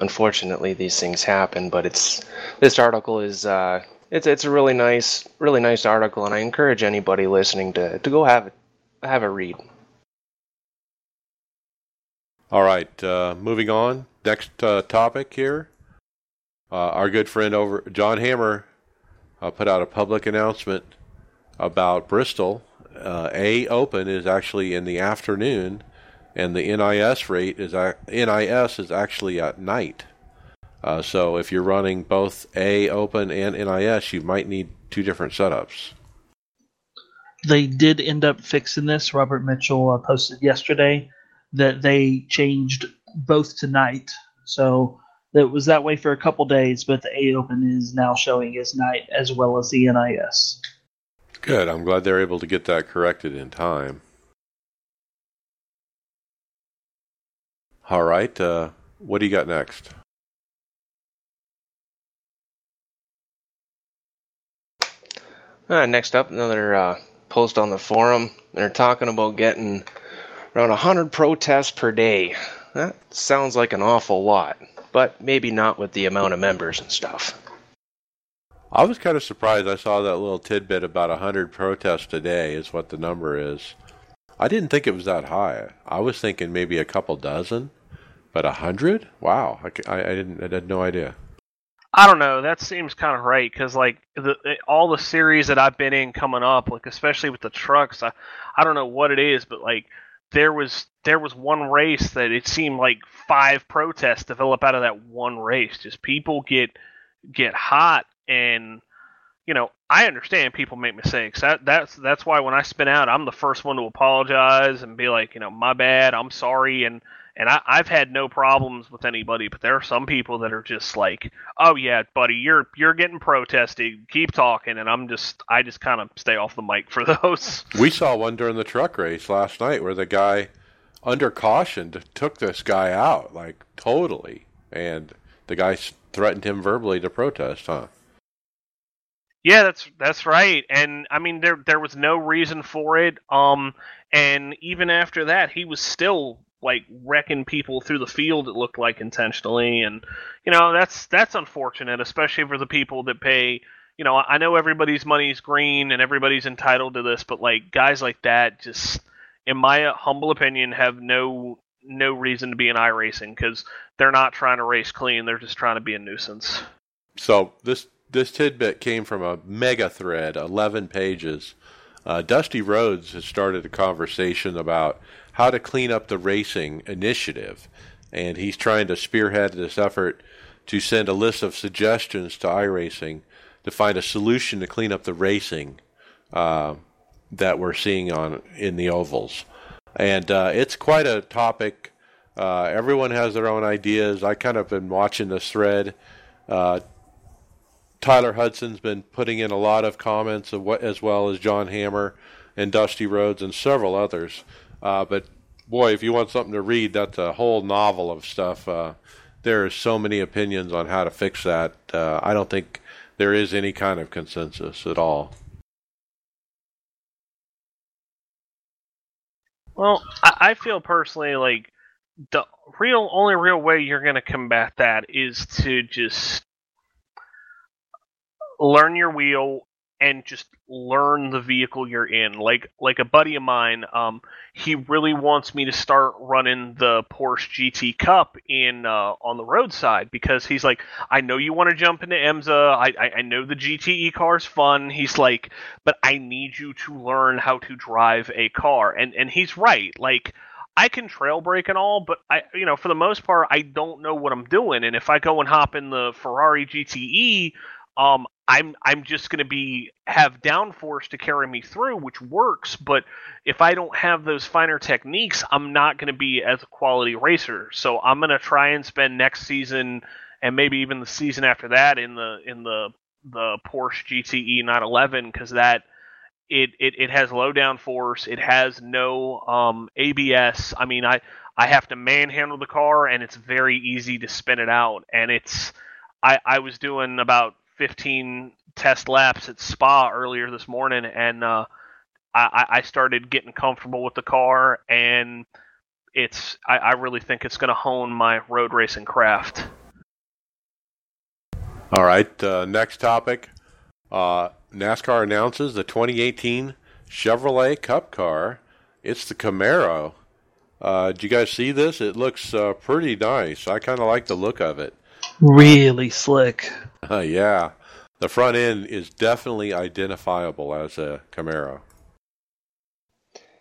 unfortunately these things happen. But it's this article is uh, it's it's a really nice really nice article, and I encourage anybody listening to to go have have a read. All right, uh, moving on. Next uh, topic here. Uh, our good friend over John Hammer uh, put out a public announcement about Bristol uh, A Open is actually in the afternoon, and the NIS rate is NIS is actually at night. Uh, so if you're running both A Open and NIS, you might need two different setups. They did end up fixing this. Robert Mitchell uh, posted yesterday that they changed both to night. So it was that way for a couple days, but the A Open is now showing as night as well as the NIS. Good. I'm glad they're able to get that corrected in time. All right. Uh, what do you got next? Uh, next up, another uh, post on the forum. They're talking about getting around 100 protests per day. That sounds like an awful lot, but maybe not with the amount of members and stuff. I was kind of surprised. I saw that little tidbit about a hundred protests a day is what the number is. I didn't think it was that high. I was thinking maybe a couple dozen, but a hundred? Wow! I, I, I, didn't. I had no idea. I don't know. That seems kind of right because like the eh, all the series that I've been in coming up, like especially with the trucks, I I don't know what it is, but like there was there was one race that it seemed like five protests develop out of that one race. Just people get get hot and you know, I understand people make mistakes. That that's that's why when I spin out, I'm the first one to apologize and be like, you know, my bad, I'm sorry, and and I, I've had no problems with anybody, but there are some people that are just like, oh yeah, buddy, you're you're getting protested. Keep talking, and I'm just I just kind of stay off the mic for *laughs* those. We saw one during the truck race last night where the guy, under caution, took this guy out like totally, and the guy threatened him verbally to protest, huh? Yeah, that's that's right. And I mean there there was no reason for it. Um and even after that he was still like wrecking people through the field it looked like intentionally and you know that's that's unfortunate especially for the people that pay you know I know everybody's money's green and everybody's entitled to this but like guys like that just in my humble opinion have no no reason to be in iRacing cuz they're not trying to race clean they're just trying to be a nuisance. So this this tidbit came from a mega thread, 11 pages. Uh, Dusty Rhodes has started a conversation about how to clean up the racing initiative, and he's trying to spearhead this effort to send a list of suggestions to iRacing to find a solution to clean up the racing uh, that we're seeing on in the ovals. And uh, it's quite a topic. Uh, everyone has their own ideas. I kind of been watching this thread. Tyler Hudson's been putting in a lot of comments of what, as well as John Hammer and Dusty Rhodes and several others. Uh, but boy, if you want something to read, that's a whole novel of stuff. Uh, there are so many opinions on how to fix that. Uh, I don't think there is any kind of consensus at all. Well, I feel personally like the real only real way you're going to combat that is to just learn your wheel and just learn the vehicle you're in. Like like a buddy of mine, um, he really wants me to start running the Porsche GT Cup in uh, on the roadside because he's like, I know you want to jump into IMSA. I, I I know the GTE car's fun. He's like, but I need you to learn how to drive a car. And and he's right. Like. I can trail brake and all, but I, you know, for the most part, I don't know what I'm doing. And if I go and hop in the Ferrari GTE, um, I'm I'm just going to be have downforce to carry me through, which works. But if I don't have those finer techniques, I'm not going to be as a quality racer. So I'm going to try and spend next season and maybe even the season after that in the in the the Porsche GTE 911 because that it, it it has low downforce. It has no um, ABS. I mean, I I have to manhandle the car, and it's very easy to spin it out. And it's I I was doing about 15 test laps at Spa earlier this morning, and uh, I, I started getting comfortable with the car, and it's I, I really think it's going to hone my road racing craft. All right, uh, next topic. Uh, NASCAR announces the 2018 Chevrolet Cup car. It's the Camaro. Uh, did you guys see this? It looks uh, pretty nice. I kind of like the look of it. Really slick. *laughs* Uh, yeah, the front end is definitely identifiable as a Camaro.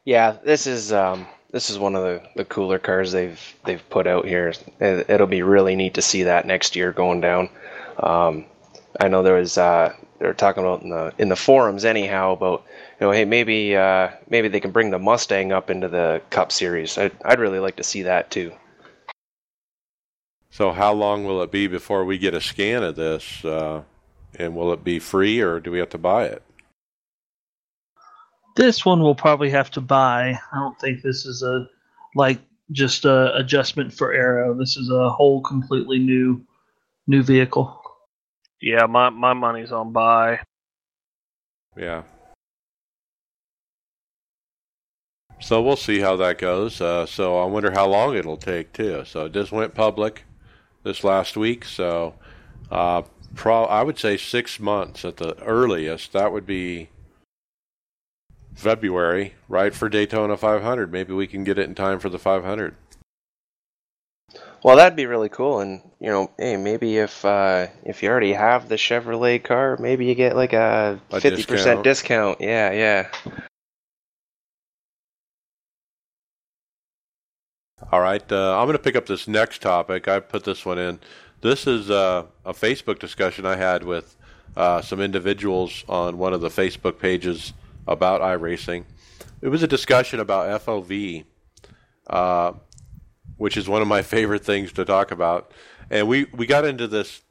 Yeah, this is um, this is one of the, the cooler cars they've they've put out here. It'll be really neat to see that next year going down. Um, I know there was uh, they were talking about in the in the forums anyhow about you know hey maybe uh, maybe they can bring the Mustang up into the Cup Series. I'd, I'd really like to see that too. So how long will it be before we get a scan of this? Uh, and will it be free or do we have to buy it? This one we'll probably have to buy. I don't think this is a like just a adjustment for Aero. This is a whole completely new new vehicle. Yeah, my my money's on buy. Yeah. So we'll see how that goes. Uh, so I wonder how long it'll take too. So it just went public this last week. So, uh, pro- I would say six months at the earliest. That would be February, right for Daytona 500. Maybe we can get it in time for the 500. Well, that'd be really cool, and you know, hey, maybe if uh, if you already have the Chevrolet car, maybe you get like a fifty percent discount. Yeah, yeah. All right, uh, I'm going to pick up this next topic. I put this one in. This is uh, a Facebook discussion I had with uh, some individuals on one of the Facebook pages about iRacing. It was a discussion about FOV, uh, which is one of my favorite things to talk about. And we, we got into this,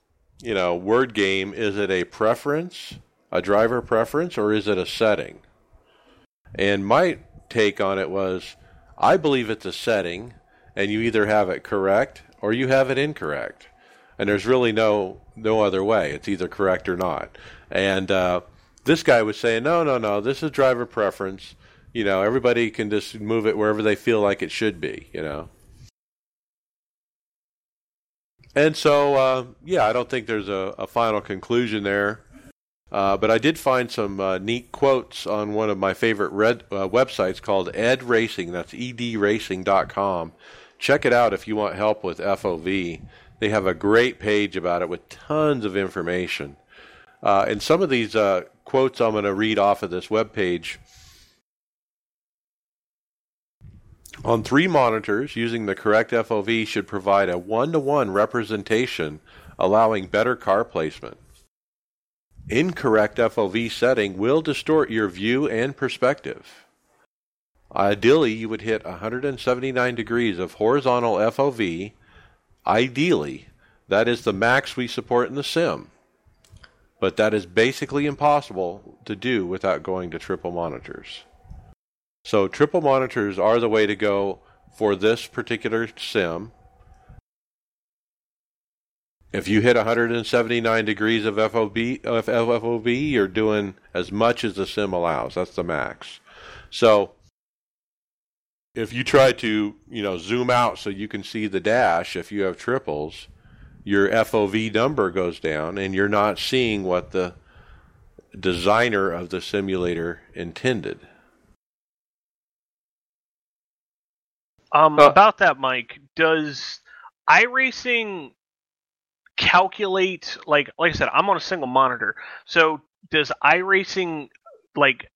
you know, word game. Is it a preference, a driver preference, or is it a setting? And my take on it was I believe it's a setting, and you either have it correct or you have it incorrect. And there's really no no other way. It's either correct or not. And uh, this guy was saying, no, no, no. This is driver preference. You know, everybody can just move it wherever they feel like it should be. You know. And so, uh, yeah, I don't think there's a, a final conclusion there. Uh, but I did find some uh, neat quotes on one of my favorite red, uh, websites called Ed Racing. That's edracing.com. Check it out if you want help with FOV. They have a great page about it with tons of information. Uh, and some of these uh, quotes I'm going to read off of this webpage. On three monitors, using the correct FOV should provide a one to one representation, allowing better car placement. Incorrect FOV setting will distort your view and perspective. Ideally, you would hit 179 degrees of horizontal FOV. Ideally, that is the max we support in the sim. But that is basically impossible to do without going to triple monitors. So, triple monitors are the way to go for this particular sim. If you hit 179 degrees of FOV, of FOV, you're doing as much as the sim allows. That's the max. So, if you try to, you know, zoom out so you can see the dash, if you have triples, your FOV number goes down, and you're not seeing what the designer of the simulator intended. Um, Uh, about that, Mike, does iRacing calculate like like I said, I'm on a single monitor. So does iRacing like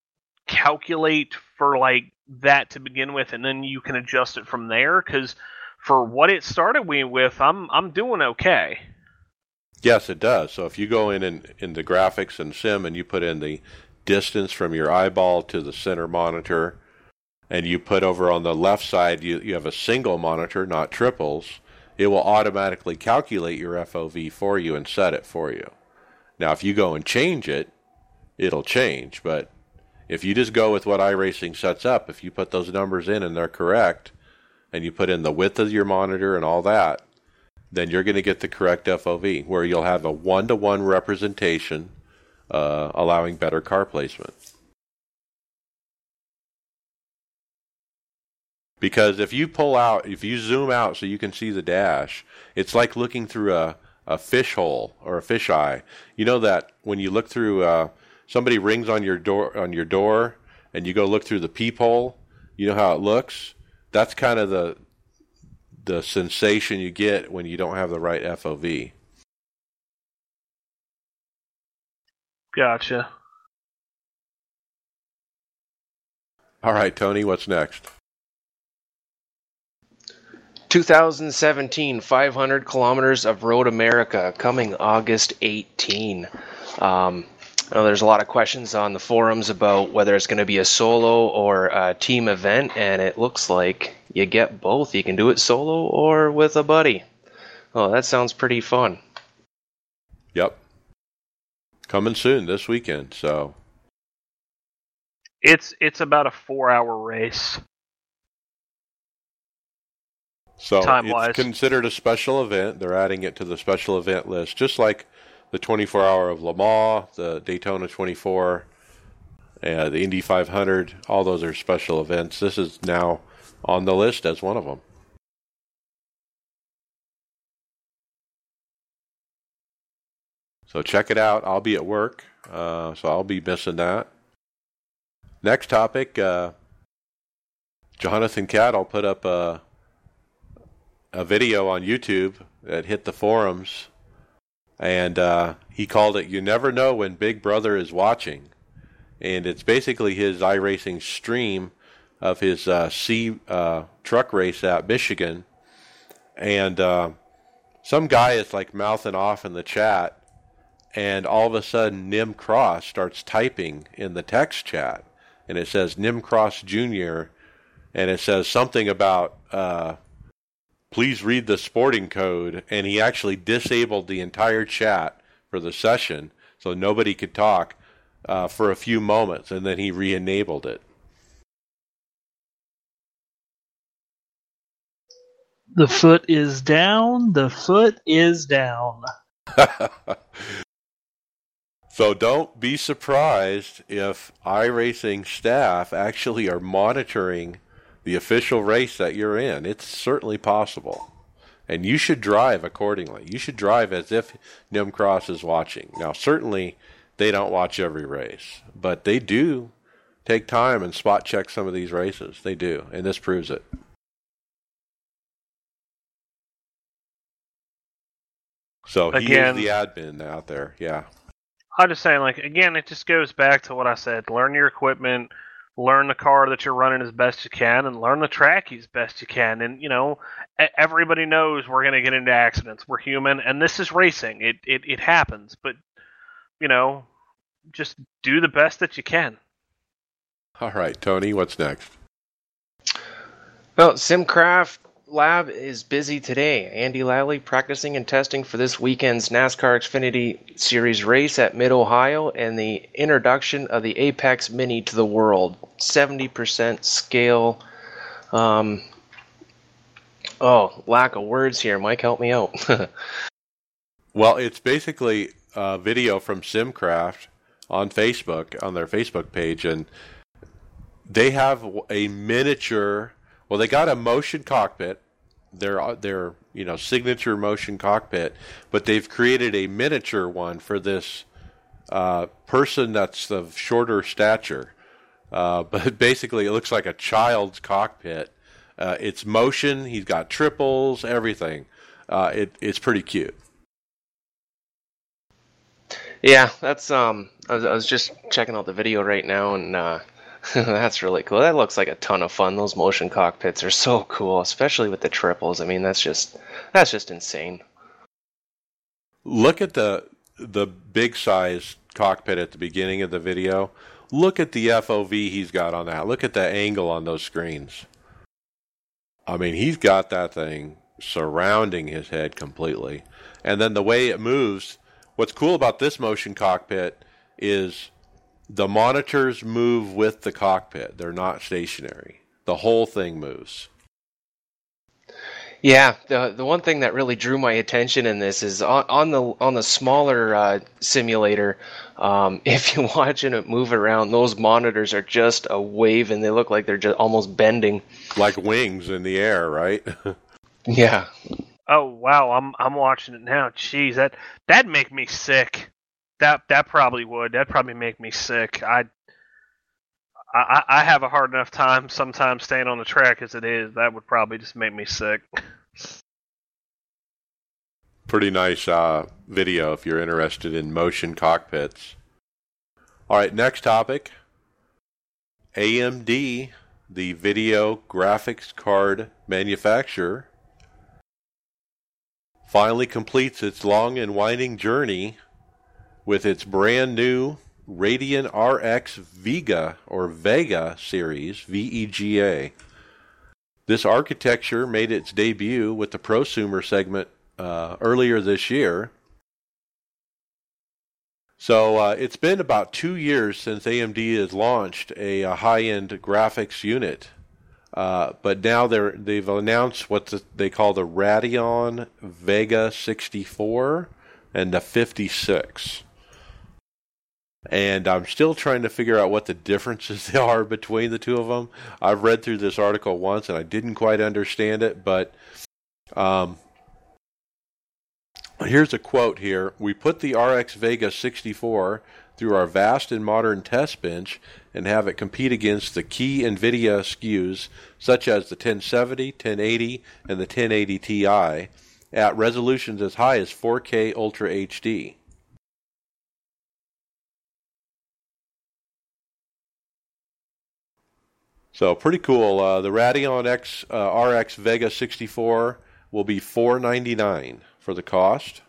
calculate for like that to begin with, and then you can adjust it from there? Because for what it started me with, I'm I'm doing okay. Yes, it does. So if you go in in, in the graphics and sim and you put in the distance from your eyeball to the center monitor, and you put over on the left side, you, you have a single monitor, not triples, it will automatically calculate your FOV for you and set it for you. Now, if you go and change it, it'll change. But if you just go with what iRacing sets up, if you put those numbers in and they're correct, and you put in the width of your monitor and all that, then you're going to get the correct FOV, where you'll have a one-to-one representation, uh, allowing better car placement. Because if you pull out, if you zoom out so you can see the dash, it's like looking through a, a fish hole or a fish eye. You know that when you look through, uh, somebody rings on your door on your door, and you go look through the peephole. You know how it looks. That's kind of the the sensation you get when you don't have the right FOV. Gotcha. All right, Tony, what's next? 2017 500 kilometers of road america coming august 18 um, I know there's a lot of questions on the forums about whether it's going to be a solo or a team event and it looks like you get both you can do it solo or with a buddy oh that sounds pretty fun Yep. Coming soon this weekend. So It's it's about a four hour race. so Time-wise. it's considered a special event. They're adding it to the special event list, just like the 24 hour of Le Mans, the Daytona 24, uh, the Indy 500. All those are special events. This is now on the list as one of them. So check it out. I'll be at work, uh, so I'll be missing that. Next topic, uh, Jonathan Cat. I'll put up a a video on YouTube that hit the forums, and uh, he called it "You Never Know When Big Brother Is Watching," and it's basically his iRacing stream of his uh, C uh, truck race at Michigan, and uh, some guy is like mouthing off in the chat, and all of a sudden Nim Cross starts typing in the text chat, and it says Nim Cross Jr. and it says something about uh, please read the sporting code, and he actually disabled the entire chat for the session so nobody could talk uh, for a few moments, and then he re-enabled it. The foot is down. The foot is down. *laughs* so don't be surprised if iRacing staff actually are monitoring the official race that you're in. It's certainly possible. And you should drive accordingly. You should drive as if Nim Cross is watching. Now, certainly they don't watch every race, but they do take time and spot check some of these races. They do, and this proves it. So he again, is the admin out there. Yeah. I'm just saying, like again, it just goes back to what I said: learn your equipment, learn the car that you're running as best you can, and learn the track as best you can. And you know, everybody knows we're going to get into accidents. We're human, and this is racing. It it it happens, but you know, just do the best that you can. All right, Tony, what's next? Well, Simcraft lab is busy today. Andy Lally practicing and testing for this weekend's NASCAR Xfinity Series race at Mid Ohio and the introduction of the Apex Mini to the world. 70% scale. Um, oh, lack of words here. Mike, help me out. *laughs* well, it's basically a video from Simcraft on Facebook, on their Facebook page, and they have a miniature well, they got a motion cockpit, their their you know signature motion cockpit, but they've created a miniature one for this uh, person that's of shorter stature. Uh, *laughs* but basically, it looks like a child's cockpit. Uh, it's motion. He's got triples, everything. Uh, it, it's pretty cute. Yeah, that's um. I was, I was just checking out the video right now, and uh, *laughs* that's really cool. That looks like a ton of fun. Those motion cockpits are so cool, especially with the triples. I mean, that's just that's just insane. Look at the the big size cockpit at the beginning of the video. Look at the FOV he's got on that. Look at the angle on those screens. I mean, he's got that thing surrounding his head completely. And then the way it moves, what's cool about this motion cockpit is the monitors move with the cockpit. They're not stationary. The whole thing moves. Yeah, the the one thing that really drew my attention in this is on, on the on the smaller uh, simulator. Um, *laughs* if you're watching it move around, those monitors are just a wave, and they look like they're just almost bending, like wings in the air, right? *laughs* yeah. Oh wow, I'm I'm watching it now. Jeez, that that'd make me sick. That that probably would. That'd probably make me sick. I I, I have a hard enough time sometimes staying on the track as it is. That would probably just make me sick. Pretty nice uh, video if you're interested in motion cockpits. All right, next topic. AMD, the video graphics card manufacturer, finally completes its long and winding journey with its brand new Radeon RX Vega or Vega series, VEGA. This architecture made its debut with the prosumer segment uh, earlier this year. So uh, it's been about two years since AMD has launched a, a high-end graphics unit, uh, but now they're they've announced what the, they call the Radeon Vega 64 and the 56 and I'm still trying to figure out what the differences *laughs* are between the two of them. I've read through this article once and I didn't quite understand it, but um, Here's a quote here. We put the RX Vega 64 through our vast and modern test bench and have it compete against the key NVIDIA SKUs such as the 1070, 1080, and the 1080 Ti at resolutions as high as 4K Ultra HD. So pretty cool. Uh, the Radeon X uh, RX Vega 64 will be 499 for the cost.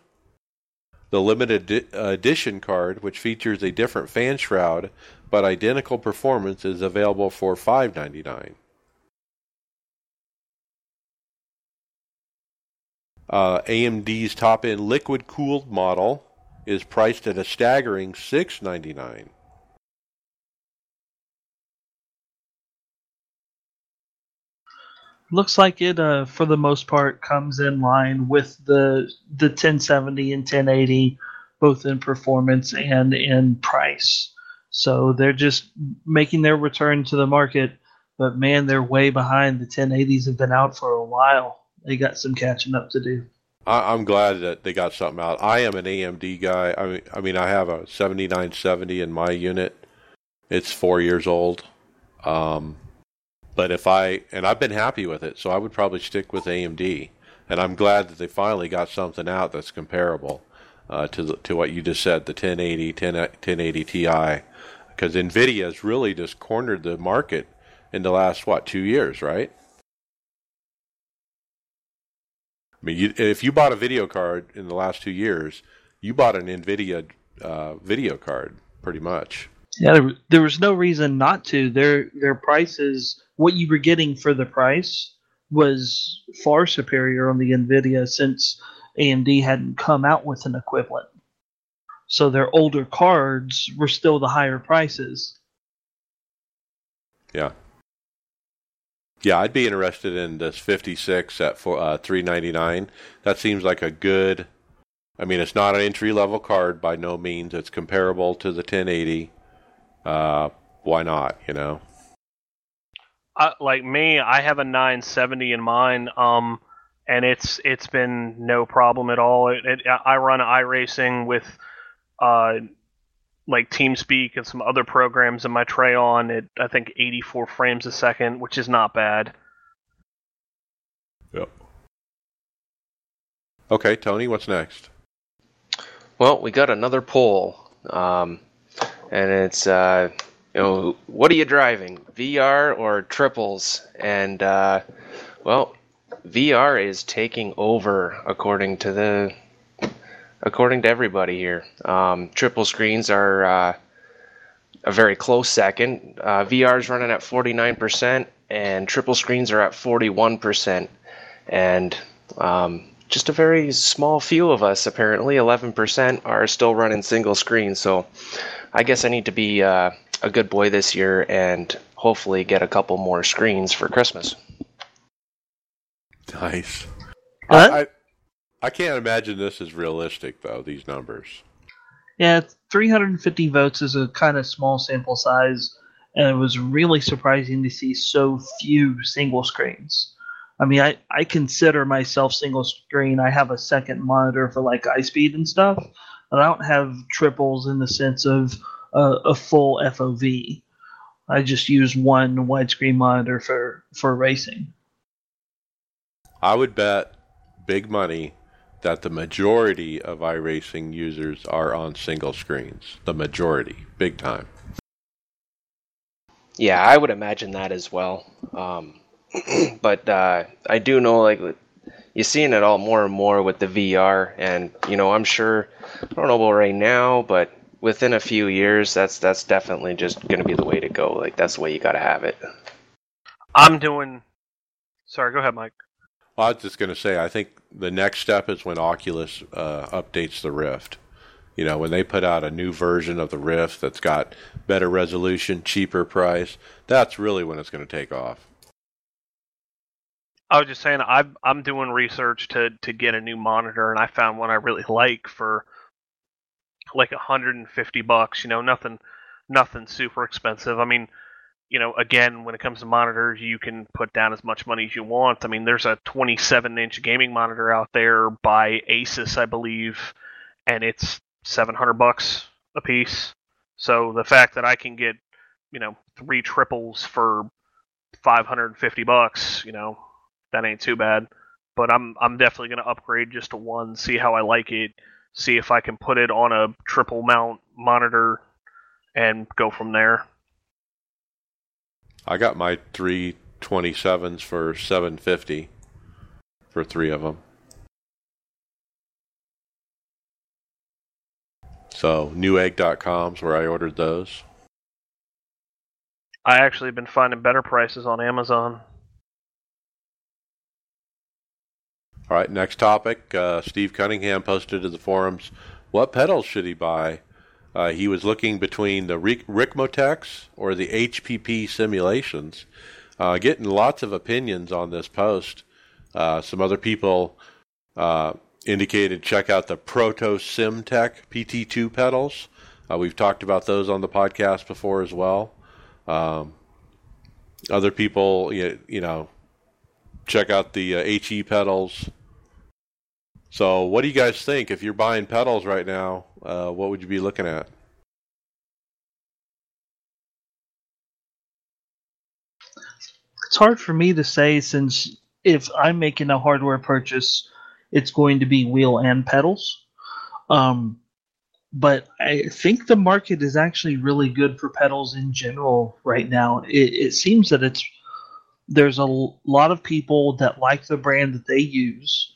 The limited edition card, which features a different fan shroud but identical performance, is available for 599. Uh, AMD's top-end liquid-cooled model is priced at a staggering 699. Looks like it uh, for the most part comes in line with the the 1070 and 1080 both in performance and in price so they're just making their return to the market but man they're way behind the 1080s have been out for a while they got some catching up to do I, am glad that they got something out. I am an AMD guy. I mean, I mean, I have a 7970 in my unit. It's four years old. Um, but if I and I've been happy with it, so I would probably stick with AMD. And I'm glad that they finally got something out that's comparable uh, to the, to what you just said, the 1080, 10, 1080 Ti, because Nvidia has really just cornered the market in the last what two years, right? I mean, you, if you bought a video card in the last two years, you bought an Nvidia uh, video card, pretty much. Yeah, there, there was no reason not to. Their their prices what you were getting for the price was far superior on the Nvidia since AMD hadn't come out with an equivalent. So their older cards were still the higher prices. Yeah. Yeah, I'd be interested in this 56 at for uh, 399. That seems like a good. I mean, it's not an entry level card by no means. It's comparable to the 1080. Uh, why not? You know like me, I have a 970 in mine, um, and it's it's been no problem at all. It, it, I run iRacing with uh, like TeamSpeak and some other programs in my tray on at I think 84 frames a second, which is not bad. Yep. Okay, Tony, what's next? Well, we got another poll, um, and it's uh, you know, what are you driving, VR or triples? And uh, well, VR is taking over according to the according to everybody here. Um, triple screens are uh, a very close second. Uh, VR is running at 49%, and triple screens are at 41%. And um, just a very small few of us, apparently, 11%, are still running single screen. So I guess I need to be uh, a good boy this year and hopefully get a couple more screens for Christmas. Nice. I, I, I can't imagine this is realistic though. These numbers. Yeah, 350 votes is a kind of small sample size, and it was really surprising to see so few single screens. I mean, I, I consider myself single screen. I have a second monitor for like eye speed and stuff, but I don't have triples in the sense of a, a full FOV. I just use one widescreen monitor for for racing. I would bet big money that the majority of iRacing users are on single screens. The majority, big time. Yeah, I would imagine that as well. Um, *clears throat* but uh, I do know, like, you're seeing it all more and more with the VR, and you know, I'm sure. I don't know about right now, but within a few years, that's that's definitely just going to be the way to go. Like that's the way you got to have it. I'm doing. Sorry, go ahead, Mike. Well, I was just going to say, I think the next step is when Oculus uh, updates the Rift. You know, when they put out a new version of the Rift that's got better resolution, cheaper price, that's really when it's going to take off. I was just saying, I'm I'm doing research to to get a new monitor, and I found one I really like for like 150 bucks. You know, nothing, nothing super expensive. I mean, you know, again, when it comes to monitors, you can put down as much money as you want. I mean, there's a 27 inch gaming monitor out there by Asus, I believe, and it's 700 bucks a piece. So the fact that I can get, you know, three triples for 550 bucks, you know, that ain't too bad. But I'm I'm definitely going to upgrade just to one, see how I like it, see if I can put it on a triple mount monitor and go from there. I got my three 27s for 750 for three of them. So newegg.com's where I ordered those. I actually have been finding better prices on Amazon. All right, next topic. Uh, Steve Cunningham posted to the forums, what pedals should he buy? Uh, he was looking between the Ric- or the HPP simulations. Uh, getting lots of opinions on this post. Uh, some other people uh, indicated check out the Proto Simtech PT2 pedals. Uh, we've talked about those on the podcast before as well. Um, other people, you, you know, check out the uh, HE pedals. So, what do you guys think? If you're buying pedals right now, uh, what would you be looking at? It's hard for me to say since if I'm making a hardware purchase, it's going to be wheel and pedals. Um, but I think the market is actually really good for pedals in general right now. It, it seems that it's there's a lot of people that like the brand that they use,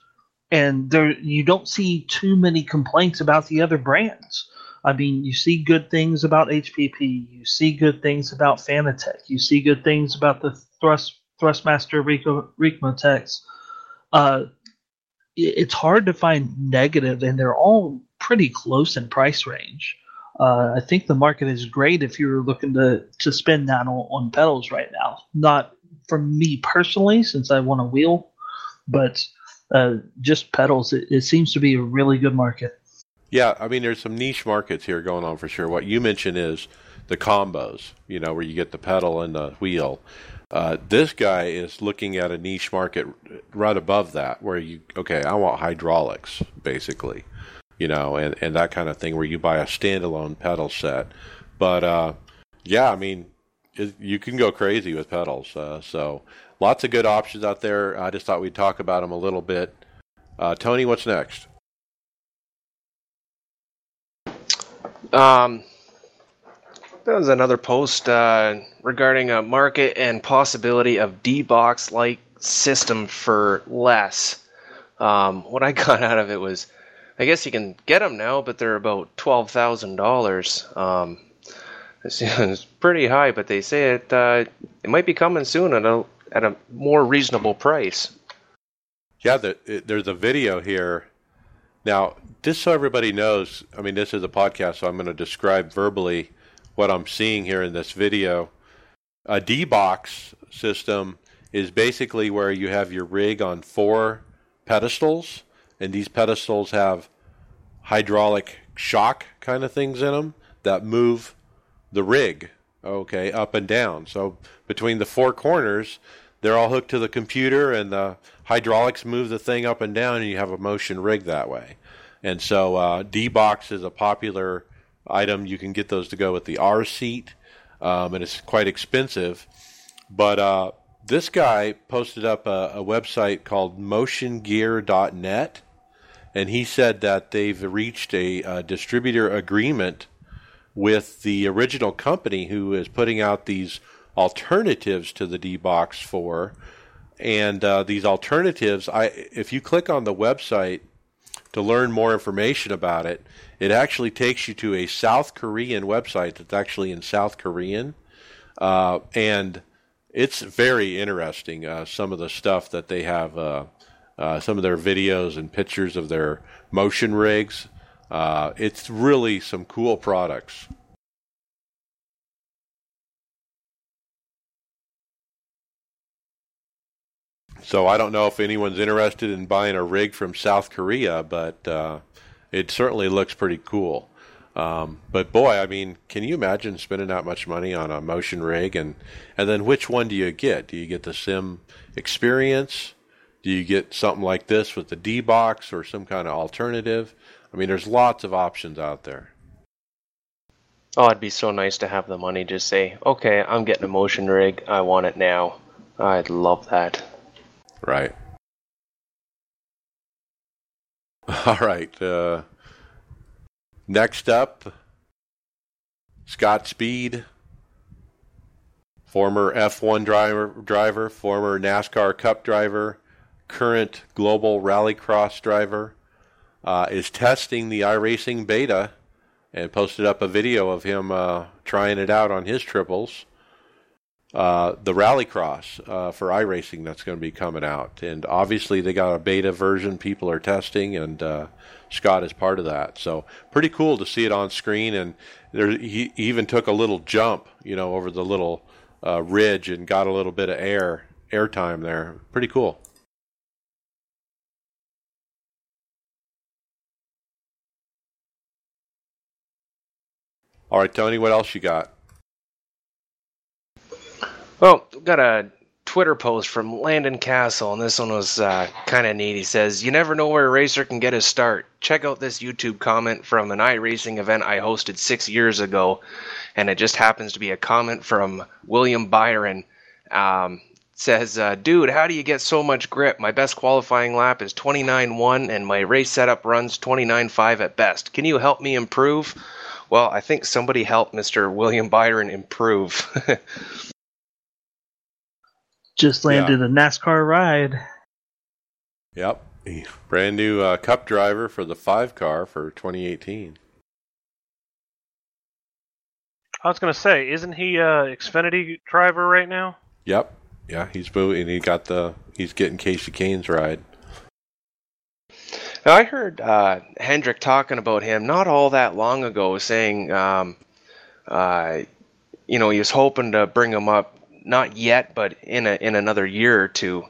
and there you don't see too many complaints about the other brands. I mean, you see good things about HPP, you see good things about Fanatec, you see good things about the Thrust Thrustmaster Rico. Uh, it's hard to find negative, and they're all pretty close in price range. Uh, I think the market is great if you're looking to to spend that on, on pedals right now. Not for me personally, since I want a wheel, but uh, just pedals. It, it seems to be a really good market. Yeah, I mean, there's some niche markets here going on for sure. What you mentioned is the combos, you know, where you get the pedal and the wheel. Uh, this guy is looking at a niche market right above that, where you okay, I want hydraulics basically, you know, and and that kind of thing, where you buy a standalone pedal set. But uh, yeah, I mean, it, you can go crazy with pedals. Uh, so lots of good options out there. I just thought we'd talk about them a little bit. Uh, Tony, what's next? Um, there was another post uh, regarding a market and possibility of D-Box like system for less. Um, what I *laughs* got out of it was, I guess you can get them now, but they're about twelve thousand um, dollars. *laughs* It's, pretty high, but they say it uh, it might be coming soon at a at a more reasonable price. Yeah, the, there's a video here. Now, just so everybody knows, I mean, this is a podcast, so I'm going to describe verbally what I'm seeing here in this video. A D-box system is basically where you have your rig on four pedestals, and these pedestals have hydraulic shock kind of things in them that move the rig, okay, up and down. So between the four corners, they're all hooked to the computer, and the hydraulics move the thing up and down, and you have a motion rig that way. And so uh, D-Box is a popular item. You can get those to go with the R seat, um, and it's quite expensive. But uh, this guy posted up a, a website called motiongear.net, and he said that they've reached a, a distributor agreement with the original company who is putting out these alternatives to the D-Box 4. And uh, these alternatives, I if you click on the website to learn more information about it, it actually takes you to a South Korean website that's actually in South Korean. Uh, and it's very interesting, uh, some of the stuff that they have, uh, uh some of their videos and pictures of their motion rigs. Uh, it's really some cool products. So I don't know if anyone's interested in buying a rig from South Korea, but uh, it certainly looks pretty cool. Um, but boy, I mean, can you imagine spending that much money on a motion rig and and then which one do you get? Do you get the sim experience? Do you get something like this with the D-Box or some kind of alternative? I mean, there's lots of options out there. Oh, it'd be so nice to have the money just say, okay, I'm getting a motion rig. I want it now. I'd love that. Right. *laughs* All right. Uh, next up, Scott Speed, former F1 driver, driver, former NASCAR Cup driver, current global rallycross driver, uh, is testing the iRacing beta and posted up a video of him uh, trying it out on his triples. Uh, the Rallycross uh, for iRacing that's going to be coming out, and obviously they got a beta version people are testing, and uh, Scott is part of that. So pretty cool to see it on screen, and there, he even took a little jump, you know, over the little uh, ridge and got a little bit of air air time there. Pretty cool. All right, Tony, what else you got? Well, got a Twitter post from Landon Cassill, and this one was uh, kind of neat. He says, You never know where a racer can get his start. Check out this YouTube comment from an iRacing event I hosted six years ago, and it just happens to be a comment from William Byron. Um, says, uh, Dude, how do you get so much grip? My best qualifying lap is 29 1, and my race setup runs 29 5 at best. Can you help me improve? Well, I think somebody helped Mr. William Byron improve. *laughs* Just landed a NASCAR ride. Yep. Brand new uh, cup driver for the five car for 2018. I was going to say, isn't he uh, Xfinity driver right now? Yep. Yeah, he's moving. He got the. He's getting Casey Kahne's ride. Now, I heard uh, Hendrick talking about him not all that long ago, saying, um, uh, you know, he was hoping to bring him up, not yet, but in a, in another year or two.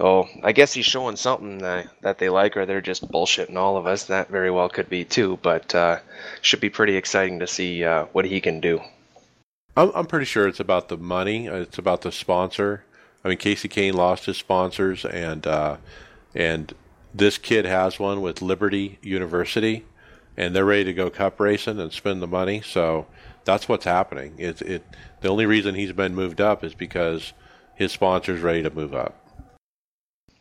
Oh, I guess he's showing something that, that they like, or they're just bullshitting all of us. That very well could be too, but uh, should be pretty exciting to see uh, what he can do. I'm, I'm pretty sure it's about the money. It's about the sponsor. I mean, Casey Kahne lost his sponsors, and uh, and this kid has one with Liberty University, and they're ready to go cup racing and spend the money. So that's what's happening. It it the only reason he's been moved up is because his sponsor's ready to move up.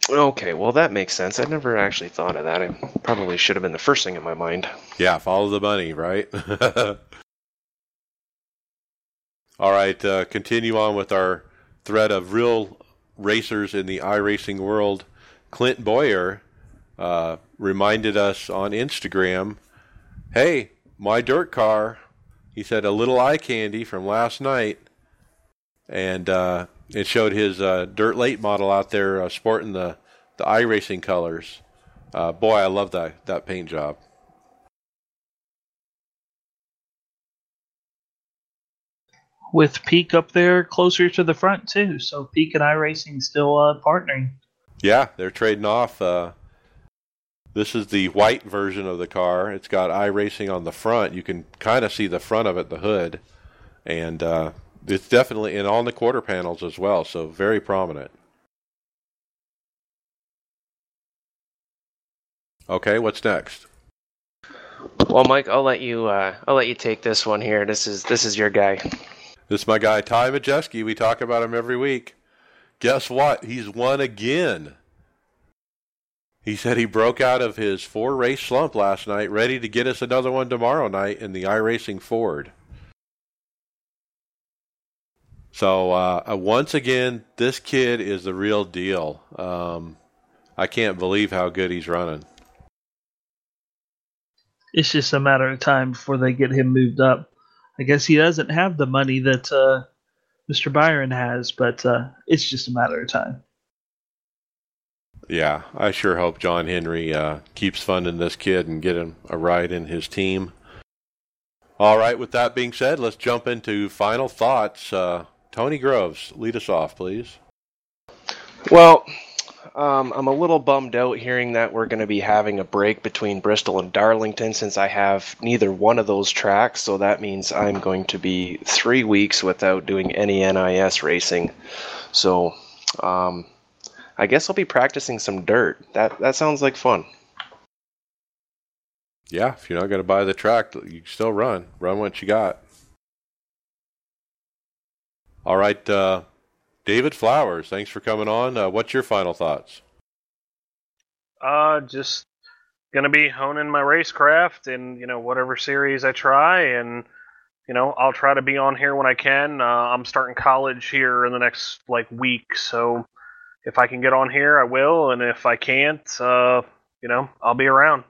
Okay, well that makes sense. I never actually thought of that. It probably should have been the first thing in my mind. Yeah, follow the money, right? *laughs* All right, uh, continue on with our thread of real racers in the iRacing world. Clint Bowyer uh, reminded us on Instagram, "Hey, my dirt car." He said a little eye candy from last night, and uh, it showed his uh, dirt late model out there uh, sporting the the iRacing colors. Uh, boy, I love that that paint job. With Peak up there closer to the front too, so Peak and iRacing still uh, partnering. Yeah, they're trading off. This is the white version of the car. It's got iRacing on the front. You can kind of see the front of it, the hood, and uh, it's definitely in on the quarter panels as well. So very prominent. Okay, what's next? Well, Mike, I'll let you. Uh, I'll let you take this one here. This is this is your guy. This is my guy Ty Majeski. We talk about him every week. Guess what? He's won again. He said he broke out of his four race slump last night, ready to get us another one tomorrow night in the iRacing Ford. So uh, uh, once again, this kid is the real deal. Um, I can't believe how good he's running. It's just a matter of time before they get him moved up. I guess he doesn't have the money that uh, Mr. Byron has, but uh, it's just a matter of time. Yeah, I sure hope John Henry uh, keeps funding this kid and get him a ride in his team. All right, with that being said, let's jump into final thoughts. Uh, Tony Groves, lead us off, please. Well, um, I'm a little bummed out hearing that we're going to be having a break between Bristol and Darlington since I have neither one of those tracks. So that means I'm going to be three weeks without doing any NIS racing. So um, I guess I'll be practicing some dirt. That that sounds like fun. Yeah, if you're not going to buy the track, you can still run. Run what you got. All right, uh, David Flowers, thanks for coming on. Uh, what's your final thoughts? Uh, just gonna be honing my racecraft and you know whatever series I try, and you know I'll try to be on here when I can. Uh, I'm starting college here in the next like week, so if I can get on here, I will, and if I can't, uh, you know I'll be around.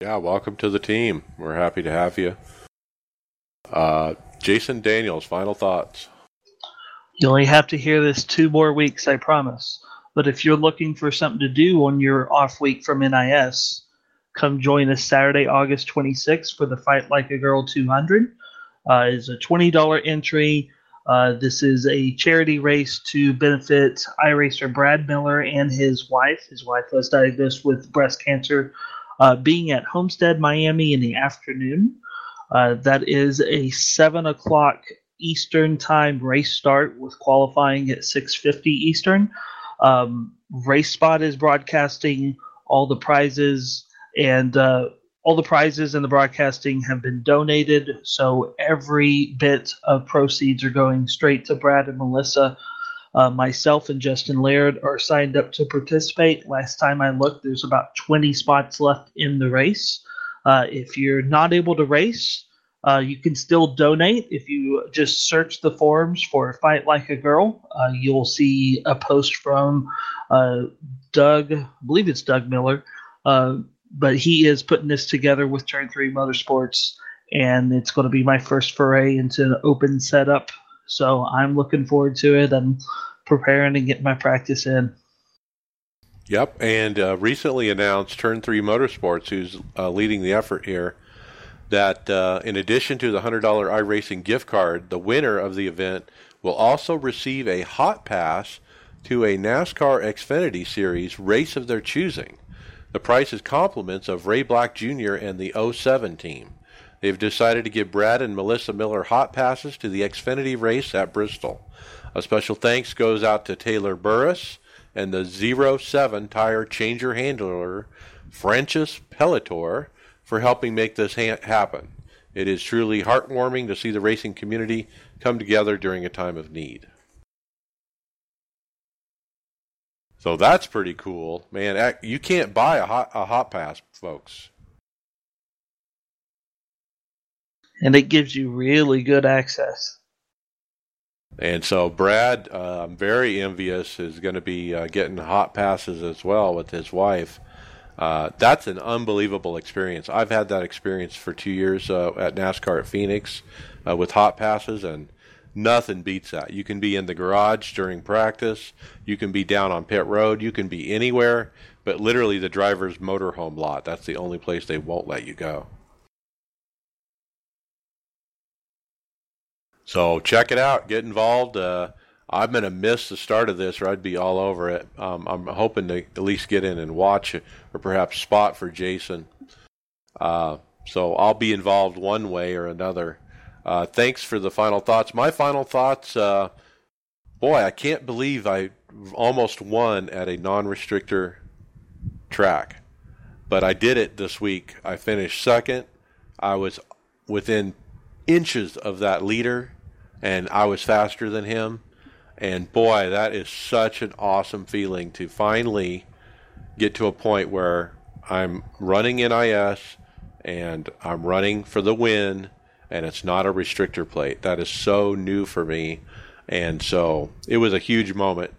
Yeah, welcome to the team. We're happy to have you. Uh, Jason Daniels, final thoughts. You only have to hear this two more weeks, I promise. But if you're looking for something to do on your off week from NIS, come join us Saturday, August 26th for the Fight Like a Girl 200. Uh, it's a $20 entry. Uh, this is a charity race to benefit iRacer Brad Miller and his wife. His wife was diagnosed with breast cancer uh, being at Homestead, Miami in the afternoon. Uh, that is a 7 o'clock Eastern time race start with qualifying at 6:50 Eastern. Um, RaceSpot is broadcasting all the prizes, and uh, all the prizes and the broadcasting have been donated. So every bit of proceeds are going straight to Brad and Melissa. Uh, myself and Justin Laird are signed up to participate. Last time I looked, there's about 20 spots left in the race. Uh, if you're not able to race, uh, you can still donate if you just search the forums for Fight Like a Girl. Uh, you'll see a post from uh, Doug, I believe it's Doug Miller, uh, but he is putting this together with Turn 3 Motorsports, and it's going to be my first foray into an open setup. So I'm looking forward to it. I'm preparing to get my practice in. Yep, and uh, recently announced Turn 3 Motorsports, who's uh, leading the effort here that uh, in addition to the $100 iRacing gift card, the winner of the event will also receive a hot pass to a NASCAR Xfinity Series race of their choosing. The price is compliments of Ray Black Jr. and the 07 team. They've decided to give Brad and Melissa Miller hot passes to the Xfinity race at Bristol. A special thanks goes out to Taylor Burris and the 07 tire changer handler, Francis Pellitor, for helping make this ha- happen. It is truly heartwarming to see the racing community come together during a time of need. So that's pretty cool, man. You can't buy a hot, a hot pass, folks. And it gives you really good access. And so Brad, uh, I'm very envious, is going to be uh, getting hot passes as well with his wife. Uh, that's an unbelievable experience. I've had that experience for two years uh, at NASCAR at Phoenix uh, with hot passes, and nothing beats that. You can be in the garage during practice, you can be down on pit road, you can be anywhere, but literally the driver's motorhome lot. That's the only place they won't let you go. So check it out, get involved. Uh, I'm going to miss the start of this, or I'd be all over it. Um, I'm hoping to at least get in and watch, or perhaps spot for Jason. Uh, so I'll be involved one way or another. Uh, thanks for the final thoughts. My final thoughts, uh, boy, I can't believe I almost won at a non-restrictor track, but I did it this week. I finished second. I was within inches of that leader, and I was faster than him and boy, that is such an awesome feeling to finally get to a point where I'm running NIS and I'm running for the win and it's not a restrictor plate. That is so new for me. And so it was a huge moment.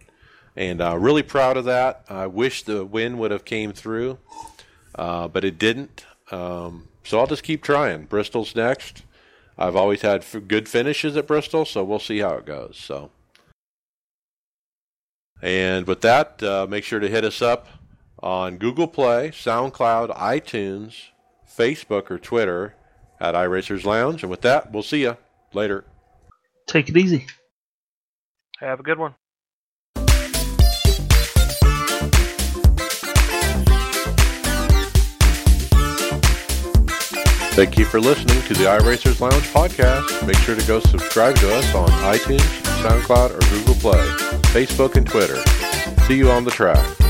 And uh, really proud of that. I wish the win would have came through, uh, but it didn't. Um, so I'll just keep trying. Bristol's next. I've always had good finishes at Bristol, so we'll see how it goes. So and with that, uh, make sure to hit us up on Google Play, SoundCloud, iTunes, Facebook, or Twitter at iRacers Lounge. And with that, we'll see you later. Take it easy. Have a good one. Thank you for listening to the iRacers Lounge podcast. Make sure to go subscribe to us on iTunes, SoundCloud, or Google Play, Facebook, and Twitter. See you on the track.